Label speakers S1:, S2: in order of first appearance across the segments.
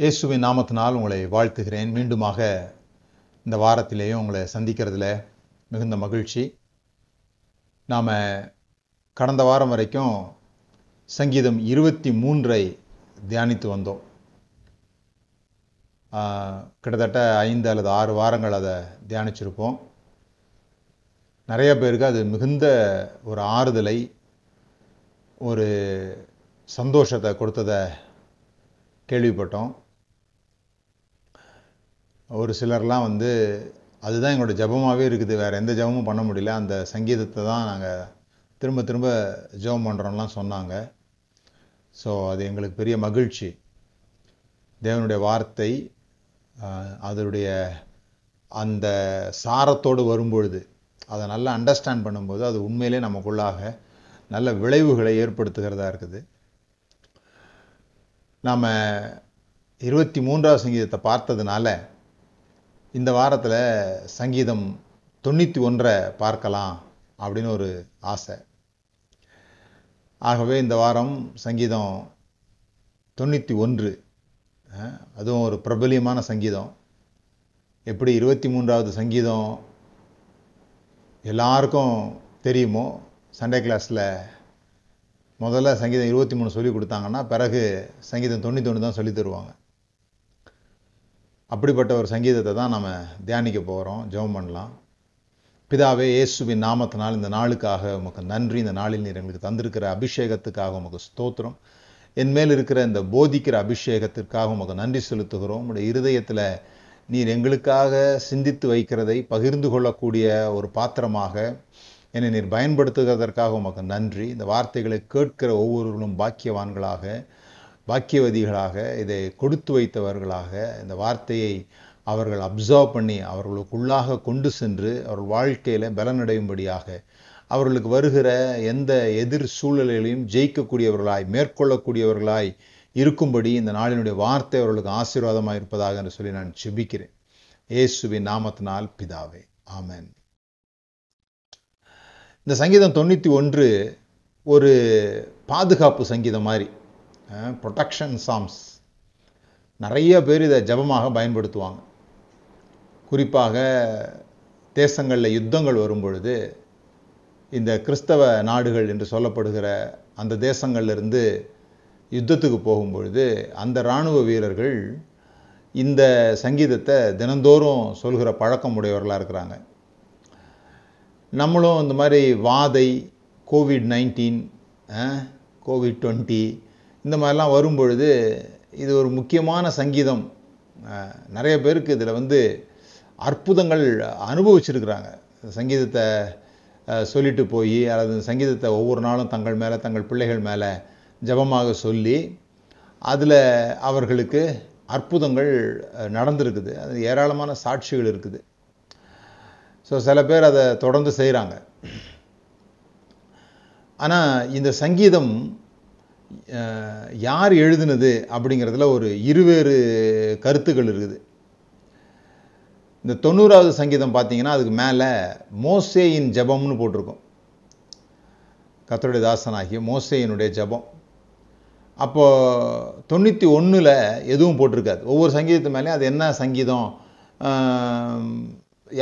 S1: இயேசுவின் நாமத்தினால் உங்களை வாழ்த்துகிறேன். மீண்டுமாக இந்த வாரத்திலேயும் உங்களை சந்திக்கிறதுல மிகுந்த மகிழ்ச்சி. நாம் கடந்த வாரம் வரைக்கும் சங்கீதம் இருபத்தி மூன்றை தியானித்து வந்தோம். கிட்டத்தட்ட ஐந்து அல்லது ஆறு வாரங்கள் அதை தியானிச்சிருப்போம். நிறைய பேருக்கு அது மிகுந்த ஒரு ஆறுதலை ஒரு சந்தோஷத்தை கொடுத்ததை கேள்விப்பட்டோம். ஒரு சிலர்லாம் வந்து அதுதான் எங்களோட ஜெபமாகவே இருக்குது. வேறு எந்த ஜெபமும் பண்ண முடியல. அந்த சங்கீதத்தை தான் நாங்கள் திரும்ப திரும்ப ஜெபம் பண்ணுறோம்லாம் சொன்னாங்க. ஸோ அது எங்களுக்கு பெரிய மகிழ்ச்சி. தேவனுடைய வார்த்தை அதனுடைய அந்த சாரத்தோடு வரும்பொழுது அதை நல்லா அண்டர்ஸ்டாண்ட் பண்ணும்போது அது உண்மையிலே நமக்குள்ளாக நல்ல விளைவுகளை ஏற்படுத்துகிறதா இருக்குது. நாம் இருபத்தி மூன்றாவது சங்கீதத்தை பார்த்ததுனால இந்த வாரத்தில் சங்கீதம் தொண்ணூற்றி ஒன்றை பார்க்கலாம் அப்படின்னு ஒரு ஆசை. ஆகவே இந்த வாரம் சங்கீதம் தொண்ணூற்றி ஒன்று அதுவும் ஒரு பிரபலியமான சங்கீதம். எப்படி இருபத்தி மூன்றாவது சங்கீதம் எல்லாருக்கும் தெரியுமோ? சண்டே கிளாஸில் முதல்ல சங்கீதம் இருபத்தி மூணு சொல்லி கொடுத்தாங்கன்னா பிறகு சங்கீதம் தொண்ணூற்றி ஒன்று தான் சொல்லி தருவாங்க. அப்படிப்பட்ட ஒரு சங்கீதத்தை தான் நம்ம தியானிக்க போகிறோம் ஜெபம் பண்ணலாம். பிதாவே இயேசுவின் நாமத்தினால் இந்த நாளுக்காக உமக்கு நன்றி. இந்த நாளில் நீர் எங்களுக்கு தந்திருக்கிற அபிஷேகத்துக்காக உமக்கு ஸ்தோத்திரம். என் மேல் இருக்கிற இந்த போதிக்கிற அபிஷேகத்திற்காக உமக்கு நன்றி செலுத்துகிறோம். உடைய இருதயத்தில் நீர் எங்களுக்காக சிந்தித்து வைக்கிறதை பகிர்ந்து கொள்ளக்கூடிய ஒரு பாத்திரமாக என்னை நீர் பயன்படுத்துகிறதற்காக உமக்கு நன்றி. இந்த வார்த்தைகளை கேட்கிற ஒவ்வொருவர்களும் பாக்கியவான்களாக பாக்கியவதிகளாக இதை கொடுத்து வைத்தவர்களாக இந்த வார்த்தையை அவர்கள் அப்சர்வ் பண்ணி அவர்களுக்குள்ளாக கொண்டு சென்று அவர்கள் வாழ்க்கையில் பலனடையும்படியாக அவர்களுக்கு வருகிற எந்த எதிர் சூழ்நிலைகளையும் ஜெயிக்கக்கூடியவர்களாய் மேற்கொள்ளக்கூடியவர்களாய் இருக்கும்படி இந்த நாளினுடைய வார்த்தை அவர்களுக்கு ஆசீர்வாதமாக இருப்பதாக என்று சொல்லி நான் செபிக்கிறேன். இயேசுவின் நாமத்தினால் பிதாவே ஆமேன். இந்த சங்கீதம் தொண்ணூற்றி ஒன்று ஒரு பாதுகாப்பு சங்கீதம் மாதிரி. ப்ரொடெக்ஷன் சாம்ஸ் நிறைய பேர் இதை ஜபமாக பயன்படுத்துவாங்க. குறிப்பாக தேசங்களில் யுத்தங்கள் வரும்பொழுது இந்த கிறிஸ்தவ நாடுகள் என்று சொல்லப்படுகிற அந்த தேசங்கள்லேருந்து யுத்தத்துக்கு போகும்பொழுது அந்த இராணுவ வீரர்கள் இந்த சங்கீதத்தை தினந்தோறும் சொல்கிற பழக்கம் உடையவர்களாக இருக்கிறாங்க. நம்மளும் இந்த மாதிரி வாதை கோவிட் நைன்டீன் கோவிட் டுவெண்ட்டி இந்த மாதிரிலாம் வரும்பொழுது இது ஒரு முக்கியமான சங்கீதம். நிறைய பேருக்கு இதில் வந்து அற்புதங்கள் அனுபவிச்சிருக்கிறாங்க. சங்கீதத்தை சொல்லிட்டு போய் அல்லது சங்கீதத்தை ஒவ்வொரு நாளும் தங்கள் மேலே தங்கள் பிள்ளைகள் மேலே ஜெபமாக சொல்லி அதில் அவர்களுக்கு அற்புதங்கள் நடந்திருக்குது. அது ஏராளமான சாட்சிகள் இருக்குது. ஸோ சில பேர் அதை தொடர்ந்து செய்கிறாங்க. ஆனால் இந்த சங்கீதம் யார் எழுதினது அப்படிங்கிறதுல ஒரு இருவேறு கருத்துக்கள் இருக்குது. இந்த தொண்ணூறாவது சங்கீதம் பார்த்தீங்கன்னா அதுக்கு மேலே மோசேயின் ஜெபம்னு போட்டிருக்கும். கத்தருடைய தாசனாகிய மோசேயினுடைய ஜெபம். அப்போ தொண்ணூற்றி ஒன்றில் எதுவும் போட்டிருக்காது. ஒவ்வொரு சங்கீதத்து மேலேயும் அது என்ன சங்கீதம்?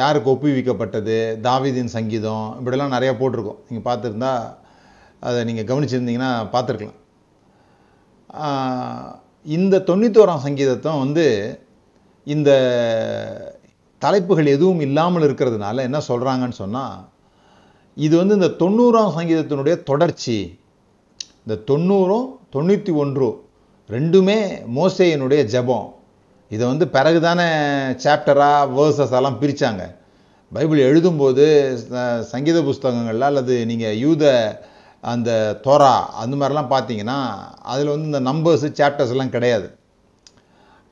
S1: யாருக்கு ஒப்புவிக்கப்பட்டது? தாவிதின் சங்கீதம் இப்படிலாம் நிறையா போட்டிருக்கோம். நீங்கள் பார்த்துருந்தா அதை நீங்கள் கவனிச்சிருந்தீங்கன்னா பார்த்துருக்கலாம். இந்த தொண்ணூத்தோராம் சங்கீதத்தம் வந்து இந்த தலைப்புகள் எதுவும் இல்லாமல் இருக்கிறதுனால என்ன சொல்கிறாங்கன்னு சொன்னால் இது வந்து இந்த தொண்ணூறாம் சங்கீதத்தினுடைய தொடர்ச்சி. இந்த தொண்ணூறும் தொண்ணூற்றி ஒன்று ரெண்டுமே மோசேயினுடைய ஜெபம். இதை வந்து பிறகு தானே சாப்டராக வேர்சஸ் எல்லாம் பிரித்தாங்க பைபிள் எழுதும்போது சங்கீத புஸ்தகங்களில் அல்லது நீங்கள் யூத அந்த தோரா அந்த மாதிரிலாம் பார்த்தீங்கன்னா அதில் வந்து இந்த நம்பர்ஸு சாப்டர்ஸ் எல்லாம் கிடையாது.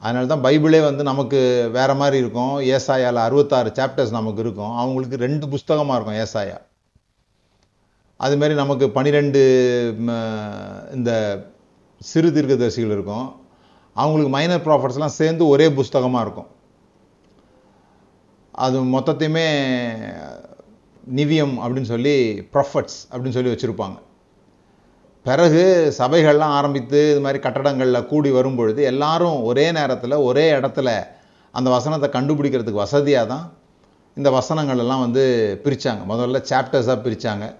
S1: அதனால தான் பைபிளே வந்து நமக்கு வேற மாதிரி இருக்கும். ஏசாயாவில் அறுபத்தாறு சாப்டர்ஸ் நமக்கு இருக்கும். அவங்களுக்கு ரெண்டு புஸ்தகமாக இருக்கும் ஏசாயா. அதுமாரி நமக்கு பன்னிரெண்டு இந்த சிறு தீர்க்கதரிசிகள் இருக்கும். அவங்களுக்கு மைனர் ப்ராஃபட்ஸ்லாம் சேர்ந்து ஒரே புஸ்தகமாக இருக்கும். அது மொத்தத்தையுமே நிவியம் அப்படின்னு சொல்லி ப்ரொஃபட்ஸ் அப்படின்னு சொல்லி வச்சுருப்பாங்க. பிறகு சபைகள்லாம் ஆரம்பித்து இது மாதிரி கட்டடங்களில் கூடி வரும்பொழுது எல்லாரும் ஒரே நேரத்தில் ஒரே இடத்துல அந்த வசனத்தை கண்டுபிடிக்கிறதுக்கு வசதியாக தான் இந்த வசனங்கள் எல்லாம் வந்து பிரித்தாங்க முதல்ல சாப்டர்ஸாக பிரித்தாங்க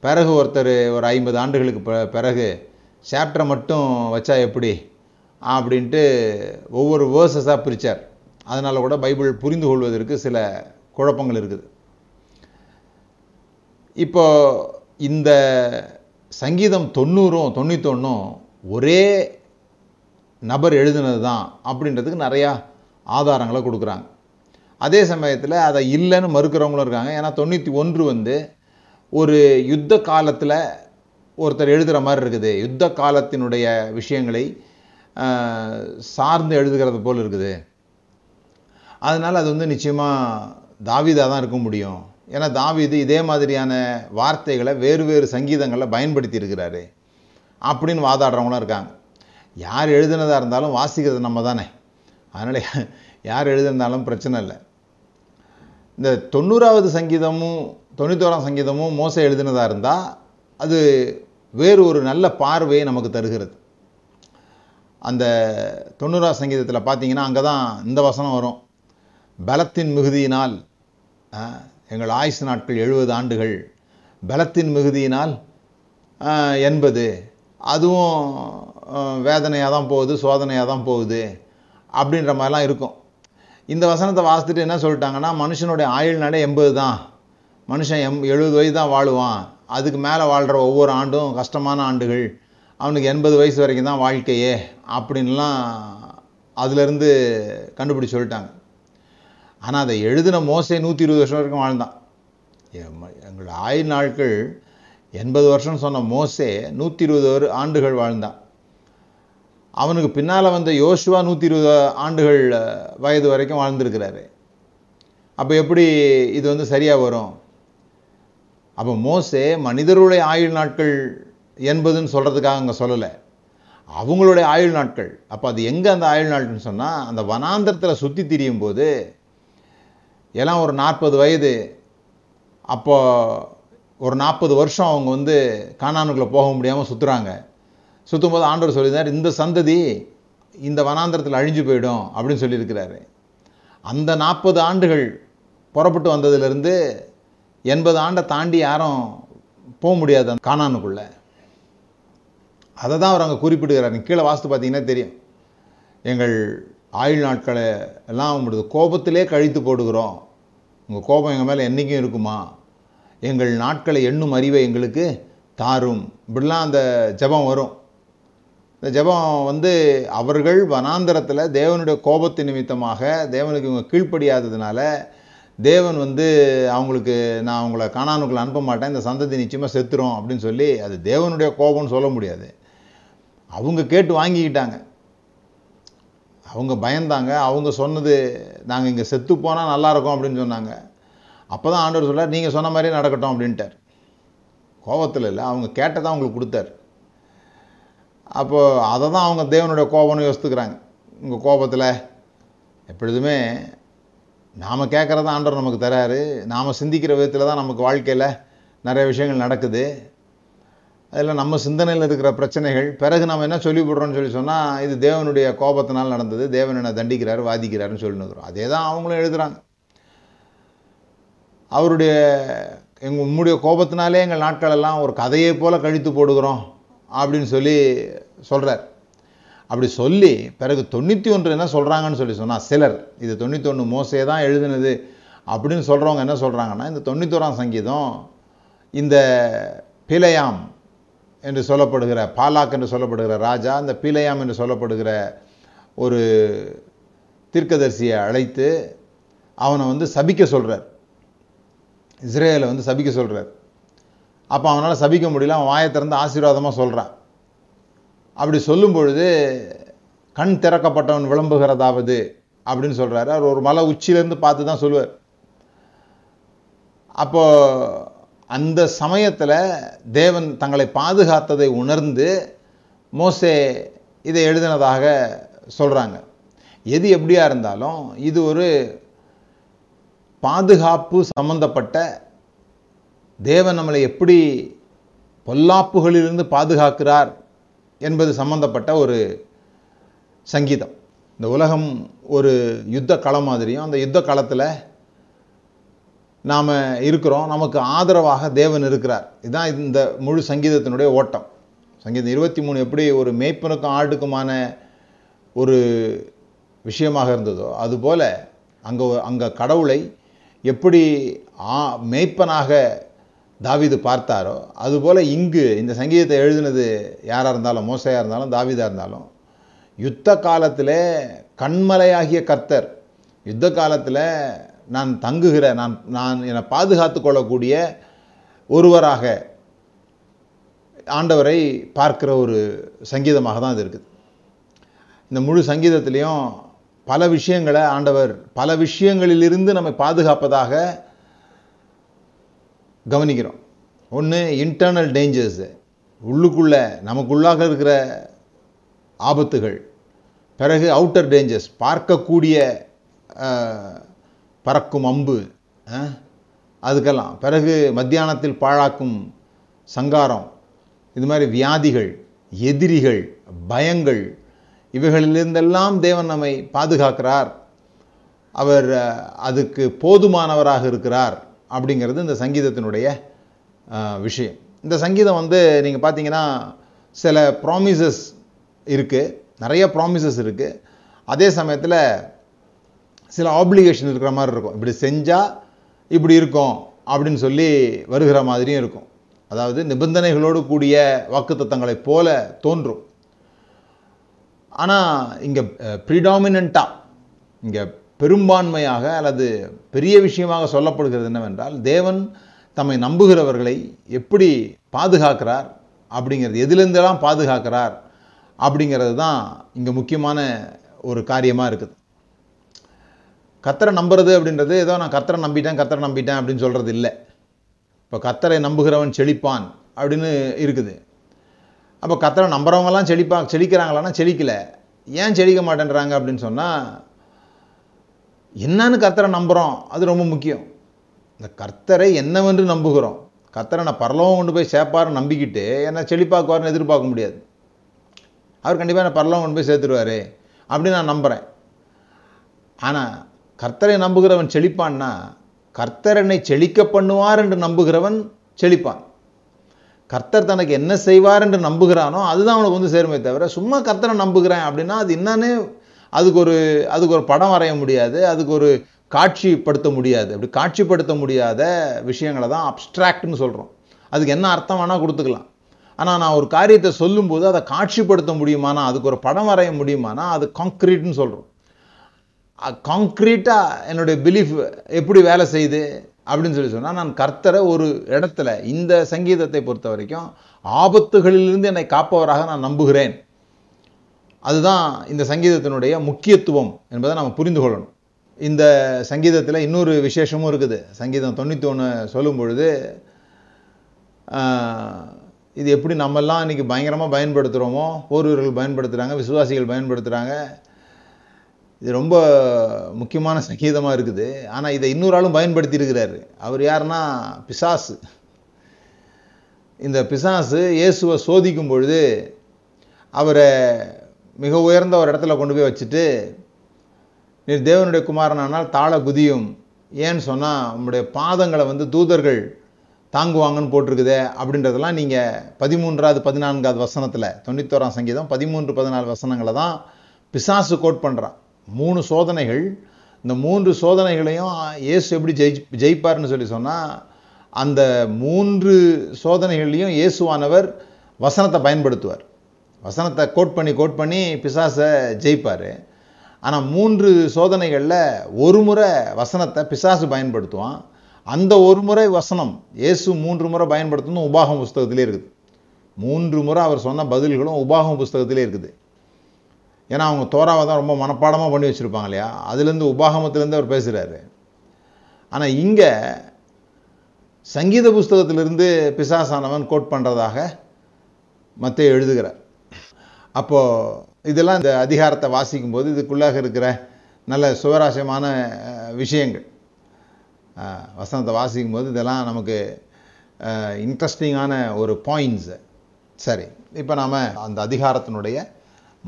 S1: பிறகு ஒருத்தர் ஒரு ஐம்பது ஆண்டுகளுக்கு ப- பிறகு சாப்டரை மட்டும் வச்சா எப்படி? அப்படின்ட்டு ஒவ்வொரு வேர்சஸாக பிரித்தார் அதனால் கூட பைபிள் புரிந்து கொள்வதற்கு சில குழப்பங்கள் இருக்குது. இப்போ இந்த சங்கீதம் தொண்ணூறும் தொண்ணூத்தொன்றும் ஒரே நபர் எழுதினது தான் அப்படின்றதுக்கு நிறையா ஆதாரங்களை கொடுக்குறாங்க. அதே சமயத்தில் அதை இல்லைன்னு மறுக்கிறவங்களும் இருக்காங்க. ஏன்னா தொண்ணூற்றி ஒன்று வந்து ஒரு யுத்த காலத்தில் ஒருத்தர் எழுதுகிற மாதிரி இருக்குது. யுத்த காலத்தினுடைய விஷயங்களை சார்ந்து எழுதுகிறது போல் இருக்குது. அதனால் அது வந்து நிச்சயமாக தாவிதாக தான் இருக்க முடியும். ஏன்னா தாவீது இதே மாதிரியான வார்த்தைகளை வேறு வேறு சங்கீதங்களில் பயன்படுத்தி இருக்கிறாரு அப்படின்னு வாதாடுறவங்களும் இருக்காங்க. யார் எழுதுனதாக இருந்தாலும் வாசிக்கிறது நம்ம தானே அதனால் யார் எழுதியிருந்தாலும் பிரச்சனை இல்லை. இந்த தொண்ணூறாவது சங்கீதமும் தொண்ணூத்தோராம் சங்கீதமும் மோச எழுதினதாக இருந்தால் அது வேறு ஒரு நல்ல பார்வையை நமக்கு தருகிறது. அந்த தொண்ணூறாம் சங்கீதத்தில் பார்த்தீங்கன்னா அங்கே தான் இந்த வசனம் வரும். பலத்தின் மிகுதியினால் எங்கள் ஆயுசு நாட்கள் எழுபது ஆண்டுகள். பலத்தின் மிகுதியினால் எண்பது. அதுவும் வேதனையாக தான் போகுது சோதனையாக தான் போகுது அப்படின்ற மாதிரிலாம் இருக்கும். இந்த வசனத்தை வாசித்துட்டு என்ன சொல்லிட்டாங்கன்னா மனுஷனுடைய ஆயுள் நடை எண்பது தான். மனுஷன் எம் எழுபது வயது தான் வாழுவான். அதுக்கு மேலே வாழ்கிற ஒவ்வொரு ஆண்டும் கஷ்டமான ஆண்டுகள். அவனுக்கு எண்பது வயசு வரைக்கும் தான் வாழ்க்கையே அப்படின்லாம் அதிலிருந்து கண்டுபிடிச்சி சொல்லிட்டாங்க. ஆனால் அதை எழுதின மோசே நூற்றி இருபது வருஷம் வரைக்கும் வாழ்ந்தான். எம்- எங்கள் ஆயுள் நாட்கள் எண்பது வருஷம் சொன்ன மோசே நூற்றி இருபது வரு ஆண்டுகள் வாழ்ந்தான். அவனுக்கு பின்னால் வந்த யோசுவா நூற்றி இருபது ஆண்டுகள் வயது வரைக்கும் வாழ்ந்திருக்கிறாரு. அப்போ எப்படி இது வந்து சரியாக வரும்? அப்போ மோசே மனிதருடைய ஆயுள் நாட்கள் என்பதுன்னு சொல்கிறதுக்காக அங்கே சொல்லலை. அவங்களுடைய ஆயுள் நாட்கள். அப்போ அது எங்கே அந்த ஆயுள் நாட்கள்னு சொன்னால் அந்த வனாந்திரத்தில் சுற்றி திரியும் போது எல்லாம் ஒரு நாற்பது வயது. அப்போ ஒரு நாற்பது வருஷம் அவங்க வந்து காணானுக்குள்ளே போக முடியாமல் சுற்றுறாங்க சுற்றும்போது ஆண்டவர் சொல்லியிருந்தார் இந்த சந்ததி இந்த வனாந்தரத்தில் அழிஞ்சு போயிடும் அப்படின்னு சொல்லியிருக்கிறாரு. அந்த நாற்பது ஆண்டுகள் புறப்பட்டு வந்ததுலேருந்து எண்பது ஆண்டை தாண்டி யாரும் போக முடியாது அந்த காணானுக்குள்ளே. அதை தான் அவர் அங்கே குறிப்பிடுகிறார். கீழே வாஸ்து பார்த்தீங்கன்னா தெரியும். எங்கள் ஆயுள் நாட்களை எல்லாம் உங்களுடைய கோபத்திலே கழித்து போடுகிறோம். உங்கள் கோபம் எங்கள் மேலே என்றைக்கும் இருக்குமா? எங்கள் நாட்களை எண்ணும் அறிவை எங்களுக்கு தாரும். இப்படிலாம் அந்த ஜெபம் வரும். இந்த ஜெபம் வந்து அவர்கள் வனாந்தரத்தில் தேவனுடைய கோபத்து நிமித்தமாக தேவனுக்கு இவங்க கீழ்ப்படியாததுனால தேவன் வந்து அவங்களுக்கு நான் அவங்கள காணானுக்குள்ள அனுப்ப மாட்டேன். இந்த சந்ததி நிச்சயமாக செத்துரும். அப்படின்னு சொல்லி அது தேவனுடைய கோபம்னு சொல்ல முடியாது. அவங்க கேட்டு வாங்கிக்கிட்டாங்க. அவங்க பயந்தாங்க. அவங்க சொன்னது நாங்கள் இங்கே செத்து போனால் நல்லா இருக்கும் அப்படின்னு சொன்னாங்க. அப்போ தான் ஆண்டவர் சொல்றார் நீங்கள் சொன்ன மாதிரியே நடக்கட்டும் அப்படின்ட்டார். கோபத்தில் இல்லை அவங்க கேட்டதை அவங்களுக்கு கொடுத்தார். அப்போது அதை தான் அவங்க தேவனுடைய கோபம்னு யோசித்துக்கிறாங்க. உங்கள் கோபத்தில் எப்பொழுதுமே நாம் கேட்குறத ஆண்டவர் நமக்கு தராரு. நாம் சிந்திக்கிற விதத்தில் தான் நமக்கு வாழ்க்கையில் நிறைய விஷயங்கள் நடக்குது. அதில் நம்ம சிந்தனையில் இருக்கிற பிரச்சனைகள் பிறகு நம்ம என்ன சொல்லி விடுறோம்னு சொல்லி சொன்னால் இது தேவனுடைய கோபத்தினால் நடந்தது தேவன் என்ன தண்டிக்கிறாரு வாதிக்கிறாருன்னு சொல்லினுக்கிறோம் அதே தான் அவங்களும் எழுதுகிறாங்க அவருடைய எங்கள் உம்முடைய கோபத்தினாலே எங்கள் நாட்களெல்லாம் ஒரு கதையை போல் கழித்து போடுகிறோம் அப்படின்னு சொல்லி சொல்கிறார் அப்படி சொல்லி பிறகு தொண்ணூற்றி ஒன்று என்ன சொல்கிறாங்கன்னு சொல்லி சொன்னால் சிலர் இது தொண்ணூத்தொன்று மோசே தான் எழுதுனது அப்படின்னு சொல்கிறவங்க என்ன சொல்கிறாங்கன்னா இந்த தொண்ணூத்தோராம் சங்கீதம் இந்த பிலையாம் என்று சொல்லப்படுகிற பாலாக் என்று சொல்லப்படுகிற ராஜா அந்த பிலையாம் என்று சொல்லப்படுகிற ஒரு தீர்க்கதரிசியை அழைத்து அவனை வந்து சபிக்க சொல்கிறார் இஸ்ரேலை வந்து சபிக்க சொல்கிறார் அப்போ அவனால் சபிக்க முடியல அவன் வாயை திறந்து ஆசீர்வாதமாக சொல்கிறான் அப்படி சொல்லும் பொழுது கண் திறக்கப்பட்டவன் விளம்புகிறதாவது? அப்படின்னு சொல்கிறாரு அவர் ஒரு மலை உச்சியிலேருந்து பார்த்து தான் சொல்லுவார். அப்போது அந்த சமயத்தில் தேவன் தங்களை பாதுகாத்ததை உணர்ந்து மோசே இதை எழுதினதாக சொல்கிறாங்க எது எப்படியா இருந்தாலும் இது ஒரு பாதுகாப்பு சம்பந்தப்பட்ட தேவன் நம்மளை எப்படி பொல்லாப்புகளிலிருந்து பாதுகாக்கிறார் என்பது சம்பந்தப்பட்ட ஒரு சங்கீதம். இந்த உலகம் ஒரு யுத்த களம் மாதிரியும் அந்த யுத்த களத்தில் நாம் இருக்கிறோம். நமக்கு ஆதரவாக தேவன் இருக்கிறார். இதுதான் இந்த முழு சங்கீதத்தினுடைய ஓட்டம். சங்கீதம் இருபத்தி மூணு எப்படி ஒரு மேய்ப்பனுக்கும் ஆடுக்குமான ஒரு விஷயமாக இருந்ததோ அதுபோல் அங்கே அங்கே கடவுளை எப்படி ஆ மேய்ப்பனாக தாவீது பார்த்தாரோ அதுபோல் இங்கு இந்த சங்கீதத்தை எழுதினது யாராக இருந்தாலும் மோசையாக இருந்தாலும் தாவீதாக இருந்தாலும் யுத்த காலத்தில் கண்மலையாகிய கர்த்தர் யுத்த காலத்தில் நான் தங்குகிற நான் நான் என்னை பாதுகாத்து கொள்ளக்கூடிய ஒருவராக ஆண்டவரை பார்க்கிற ஒரு சங்கீதமாக தான் இது இருக்குது. இந்த முழு சங்கீதத்திலையும் பல விஷயங்களை ஆண்டவர் பல விஷயங்களிலிருந்து நம்மை பாதுகாப்பதாக கவனிக்கிறோம். ஒன்று இன்டர்னல் டேஞ்சர்ஸு உள்ளுக்குள்ளே நமக்குள்ளாக இருக்கிற ஆபத்துகள் பிறகு அவுட்டர் டேஞ்சர்ஸ் பார்க்கக்கூடிய பறக்கும் அம்பு அதுக்கெல்லாம். பிறகு மத்தியானத்தில் பாழாக்கும் சங்காரம் இது மாதிரி வியாதிகள் எதிரிகள் பயங்கள் இவைகளிலிருந்தெல்லாம் தேவன் நம்மை பாதுகாக்கிறார். அவர் அதுக்கு போதுமானவராக இருக்கிறார் அப்படிங்கிறது இந்த சங்கீதத்தினுடைய விஷயம். இந்த சங்கீதம் வந்து நீங்கள் பார்த்தீங்கன்னா சில ப்ராமிசஸ் இருக்குது நிறைய ப்ராமிசஸ் இருக்குது அதே சமயத்தில் சில ஆப்ளிகேஷன் இருக்கிற மாதிரி இருக்கும். இப்படி செஞ்சால் இப்படி இருக்கும் அப்படின்னு சொல்லி வருகிற மாதிரியும் இருக்கும். அதாவது நிபந்தனைகளோடு கூடிய வாக்குத்தத்தங்களைப் போல தோன்றும். ஆனால் இங்கே ப்ரிடாமினண்ட்டாக இங்கே பெரும்பான்மையாக அல்லது பெரிய விஷயமாக சொல்லப்படுகிறது என்னவென்றால் தேவன் தம்மை நம்புகிறவர்களை எப்படி பாதுகாக்கிறார் அப்படிங்கிறது எதிலிருந்தெல்லாம் பாதுகாக்கிறார் அப்படிங்கிறது தான் இங்கே முக்கியமான ஒரு காரியமாக இருக்குது. கத்தரை நம்புறது அப்படின்றது ஏதோ நான் கத்தரை நம்பிட்டேன் கத்தரை நம்பிட்டேன் அப்படின்னு சொல்கிறது இல்லை. இப்போ கத்தரை நம்புகிறவன் செழிப்பான் அப்படின்னு இருக்குது. அப்போ கத்தரை நம்புகிறவங்கலாம் செழிப்பா செழிக்கிறாங்களான்னா செழிக்கல. ஏன் செழிக்க மாட்டேன்றாங்க அப்படின்னு சொன்னால் என்னன்னு கத்தரை நம்புகிறோம் அது ரொம்ப முக்கியம். இந்த கர்த்தரை என்னவென்று நம்புகிறோம். கத்தரை நான் பரலவம் கொண்டு போய் சேர்ப்பாருன்னு நம்பிக்கிட்டு என்ன செழிப்பாக்குவார்னு எதிர்பார்க்க முடியாது. அவர் கண்டிப்பாக என்ன பரலவம் கொண்டு போய் சேர்த்துருவார் அப்படின்னு நான் நம்புகிறேன் ஆனால் கர்த்தரை நம்புகிறவன் செழிப்பான்னா கர்த்தரனை செழிக்க பண்ணுவார் என்று நம்புகிறவன் செழிப்பான். கர்த்தர் தனக்கு என்ன செய்வார் என்று நம்புகிறானோ அதுதான் அவனுக்கு வந்து சேருமே தவிர சும்மா கர்த்தரை நம்புகிறேன் அப்படின்னா அது என்னன்னு அதுக்கு ஒரு அதுக்கு ஒரு படம் வரைய முடியாது அதுக்கு ஒரு காட்சிப்படுத்த முடியாது. அப்படி காட்சிப்படுத்த முடியாத விஷயங்களை தான் அப்ட்ராக்ட்னு சொல்கிறோம் அதுக்கு என்ன அர்த்தம் வேணால் கொடுத்துக்கலாம். ஆனால் நான் ஒரு காரியத்தை சொல்லும்போது அதை காட்சிப்படுத்த முடியுமானா அதுக்கு ஒரு படம் வரைய முடியுமானா அது காங்க்ரீட்னு சொல்கிறோம் காங்க்ரீட்டாக என்னுடைய பிலீஃப் எப்படி வேலை செய்யுது அப்படின்னு சொல்லி சொன்னால் நான் கர்த்தரை ஒரு இடத்துல இந்த சங்கீதத்தை பொறுத்த வரைக்கும் ஆபத்துகளிலிருந்து என்னை காப்பவராக நான் நம்புகிறேன். அதுதான் இந்த சங்கீதத்தினுடைய முக்கியத்துவம் என்பதை நம்ம புரிந்து கொள்ளணும். இந்த சங்கீதத்தில் இன்னொரு விசேஷமும் இருக்குது. சங்கீதம் தொண்ணூற்றி ஒன்று சொல்லும் பொழுது இது எப்படி நம்மெல்லாம் இன்றைக்கி பயங்கரமாக பயன்படுத்துகிறோமோ போர்வீரர்கள் பயன்படுத்துகிறாங்க விசுவாசிகள் பயன்படுத்துகிறாங்க இது ரொம்ப முக்கியமான சங்கீதமாக இருக்குது. ஆனால் இதை இன்னொரு ஆளும் பயன்படுத்தி இருக்கிறாரு அவர் யாருன்னா? பிசாசு. இந்த பிசாசு இயேசுவை சோதிக்கும் பொழுது அவரை மிக உயர்ந்த ஒரு இடத்துல கொண்டு போய் வச்சுட்டு நீர் தேவனுடைய குமாரனானால் தாழ குதியும். ஏன்னு சொன்னால் உங்களுடைய பாதங்களை வந்து தூதர்கள் தாங்குவாங்கன்னு போட்டிருக்குதே அப்படின்றதெல்லாம் நீங்கள் பதிமூன்றாவது பதினான்காவது வசனத்தில் தொண்ணூத்தோராம் சங்கீதம் பதிமூன்று பதினாலு வசனங்களை தான் பிசாசு கோட் பண்ணுறான் மூணு சோதனைகள். இந்த மூன்று சோதனைகளையும் இயேசு எப்படி ஜெயி ஜெயிப்பார்னு சொல்லி சொன்னால் அந்த மூன்று சோதனைகள்லையும் இயேசுவானவர் வசனத்தை பயன்படுத்துவார். வசனத்தை கோட் பண்ணி கோட் பண்ணி பிசாசை ஜெயிப்பார். ஆனால் மூன்று சோதனைகளில் ஒரு முறை வசனத்தை பிசாசு பயன்படுத்துவான். அந்த ஒரு முறை வசனம் இயேசு மூன்று முறை பயன்படுத்தணும் உபாகம் புஸ்தகத்திலே இருக்குது. மூன்று முறை அவர் சொன்ன பதில்களும் உபாகம் புஸ்தகத்திலே இருக்குது. ஏன்னா அவங்க தோராவை தான் ரொம்ப மனப்பாடமாக பண்ணி வச்சுருப்பாங்க இல்லையா? அதுலேருந்து உபாகமத்துலேருந்து அவர் பேசுகிறாரு ஆனால் இங்கே சங்கீத புஸ்தகத்திலிருந்து பிசாசானவன் கோட் பண்ணுறதாக மத்திய எழுதுகிறார். அப்போது இதெல்லாம் இந்த அதிகாரத்தை வாசிக்கும்போது இதுக்குள்ளாக இருக்கிற நல்ல சுவராசியமான விஷயங்கள். வசனத்தை வாசிக்கும் போது இதெல்லாம் நமக்கு இன்ட்ரெஸ்டிங்கான ஒரு பாயிண்ட்ஸு சரி இப்போ நாம் அந்த அதிகாரத்தினுடைய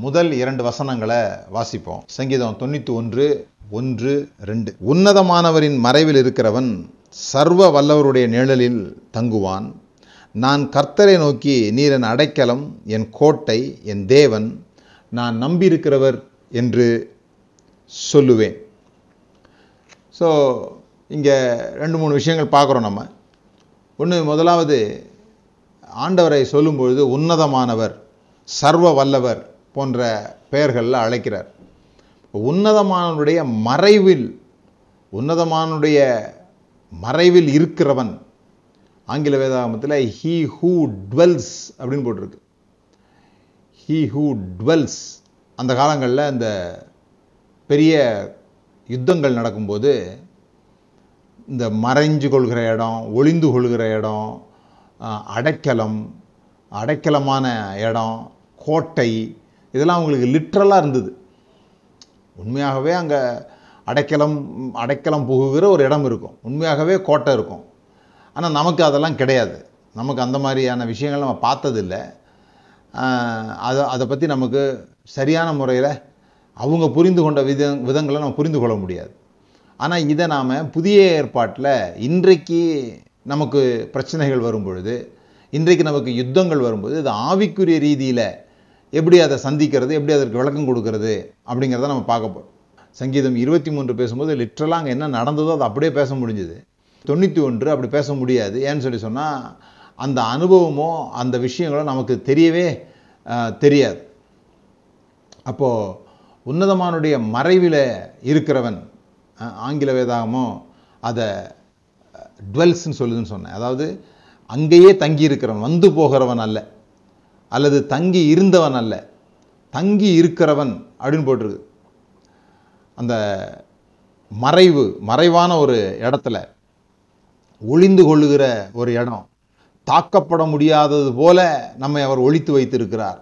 S1: முதல் இரண்டு வசனங்களை வாசிப்போம். சங்கீதம் தொண்ணூற்றி ஒன்று ஒன்று ரெண்டு. உன்னதமானவரின் மறைவில் இருக்கிறவன் சர்வ வல்லவருடைய நிழலில் தங்குவான். நான் கர்த்தரை நோக்கி நீர் என் அடைக்கலம் என் கோட்டை என் தேவன் நான் நம்பியிருக்கிறவர் என்று சொல்லுவேன். ஸோ இங்கே ரெண்டு மூணு விஷயங்கள் பார்க்குறோம் நம்ம. ஒன்று முதலாவது ஆண்டவரை சொல்லும்பொழுது உன்னதமானவர் சர்வ வல்லவர் போன்ற பெயர்களில் அழைக்கிறார். உன்னதமானவருடைய மறைவில் உன்னதமானுடைய மறைவில் இருக்கிறவன் ஆங்கில வேதாகமத்தில் ஹீ ஹூ டுவெல்ஸ் அப்படின்னு போட்டிருக்கு. ஹீ ஹூ டுவெல்ஸ் அந்த காலங்களில் இந்த பெரிய யுத்தங்கள் நடக்கும்போது இந்த மறைஞ்சு கொள்கிற இடம் ஒளிந்து கொள்கிற இடம் அடைக்கலம் அடைக்கலமான இடம் கோட்டை இதெல்லாம் அவங்களுக்கு லிட்ரலாக இருந்தது. உண்மையாகவே அங்கே அடைக்கலம் அடைக்கலம் புகுகிற ஒரு இடம் இருக்கும். உண்மையாகவே கோட்டை இருக்கும். ஆனால் நமக்கு அதெல்லாம் கிடையாது. நமக்கு அந்த மாதிரியான விஷயங்கள் நம்ம பார்த்ததில்லை. அதை அதை பற்றி நமக்கு சரியான முறையில் அவங்க புரிந்து கொண்ட வித விதங்களை நம்ம புரிந்து கொள்ள முடியாது. ஆனால் இதை நாம் புதிய ஏற்பாட்டில் இன்றைக்கு நமக்கு பிரச்சனைகள் வரும் பொழுது இன்றைக்கு நமக்கு யுத்தங்கள் வரும்போது இது ஆவிக்குரிய ரீதியில் எப்படி அதை சந்திக்கிறது எப்படி அதற்கு விளக்கம் கொடுக்கறது அப்படிங்கிறத நம்ம பார்க்க போகிறோம் சங்கீதம் இருபத்தி மூன்று பேசும்போது லிட்ரலாக அங்கே என்ன நடந்ததோ அதை அப்படியே பேச முடிஞ்சுது. தொண்ணூற்றி ஒன்று அப்படி பேச முடியாது. ஏன்னு சொல்லி சொன்னால் அந்த அனுபவமோ அந்த விஷயங்களோ நமக்கு தெரியவே தெரியாது. அப்போது உன்னதமானுடைய மறைவில் இருக்கிறவன் ஆங்கில வேதாகமோ அதை டுவெல்ஸ்ன்னு சொல்லுதுன்னு சொன்னேன். அதாவது அங்கேயே தங்கி இருக்கிறவன் வந்து போகிறவன் அல்ல. அல்லது தங்கி இருந்தவன் அல்ல. தங்கி இருக்கிறவன் அப்படின்னு போட்டிருக்கு. அந்த மறைவு மறைவான ஒரு இடத்துல ஒளிந்து கொள்ளுகிற ஒரு இடம் தாக்கப்பட முடியாதது போல நம்மை அவர் ஒழித்து வைத்திருக்கிறார்.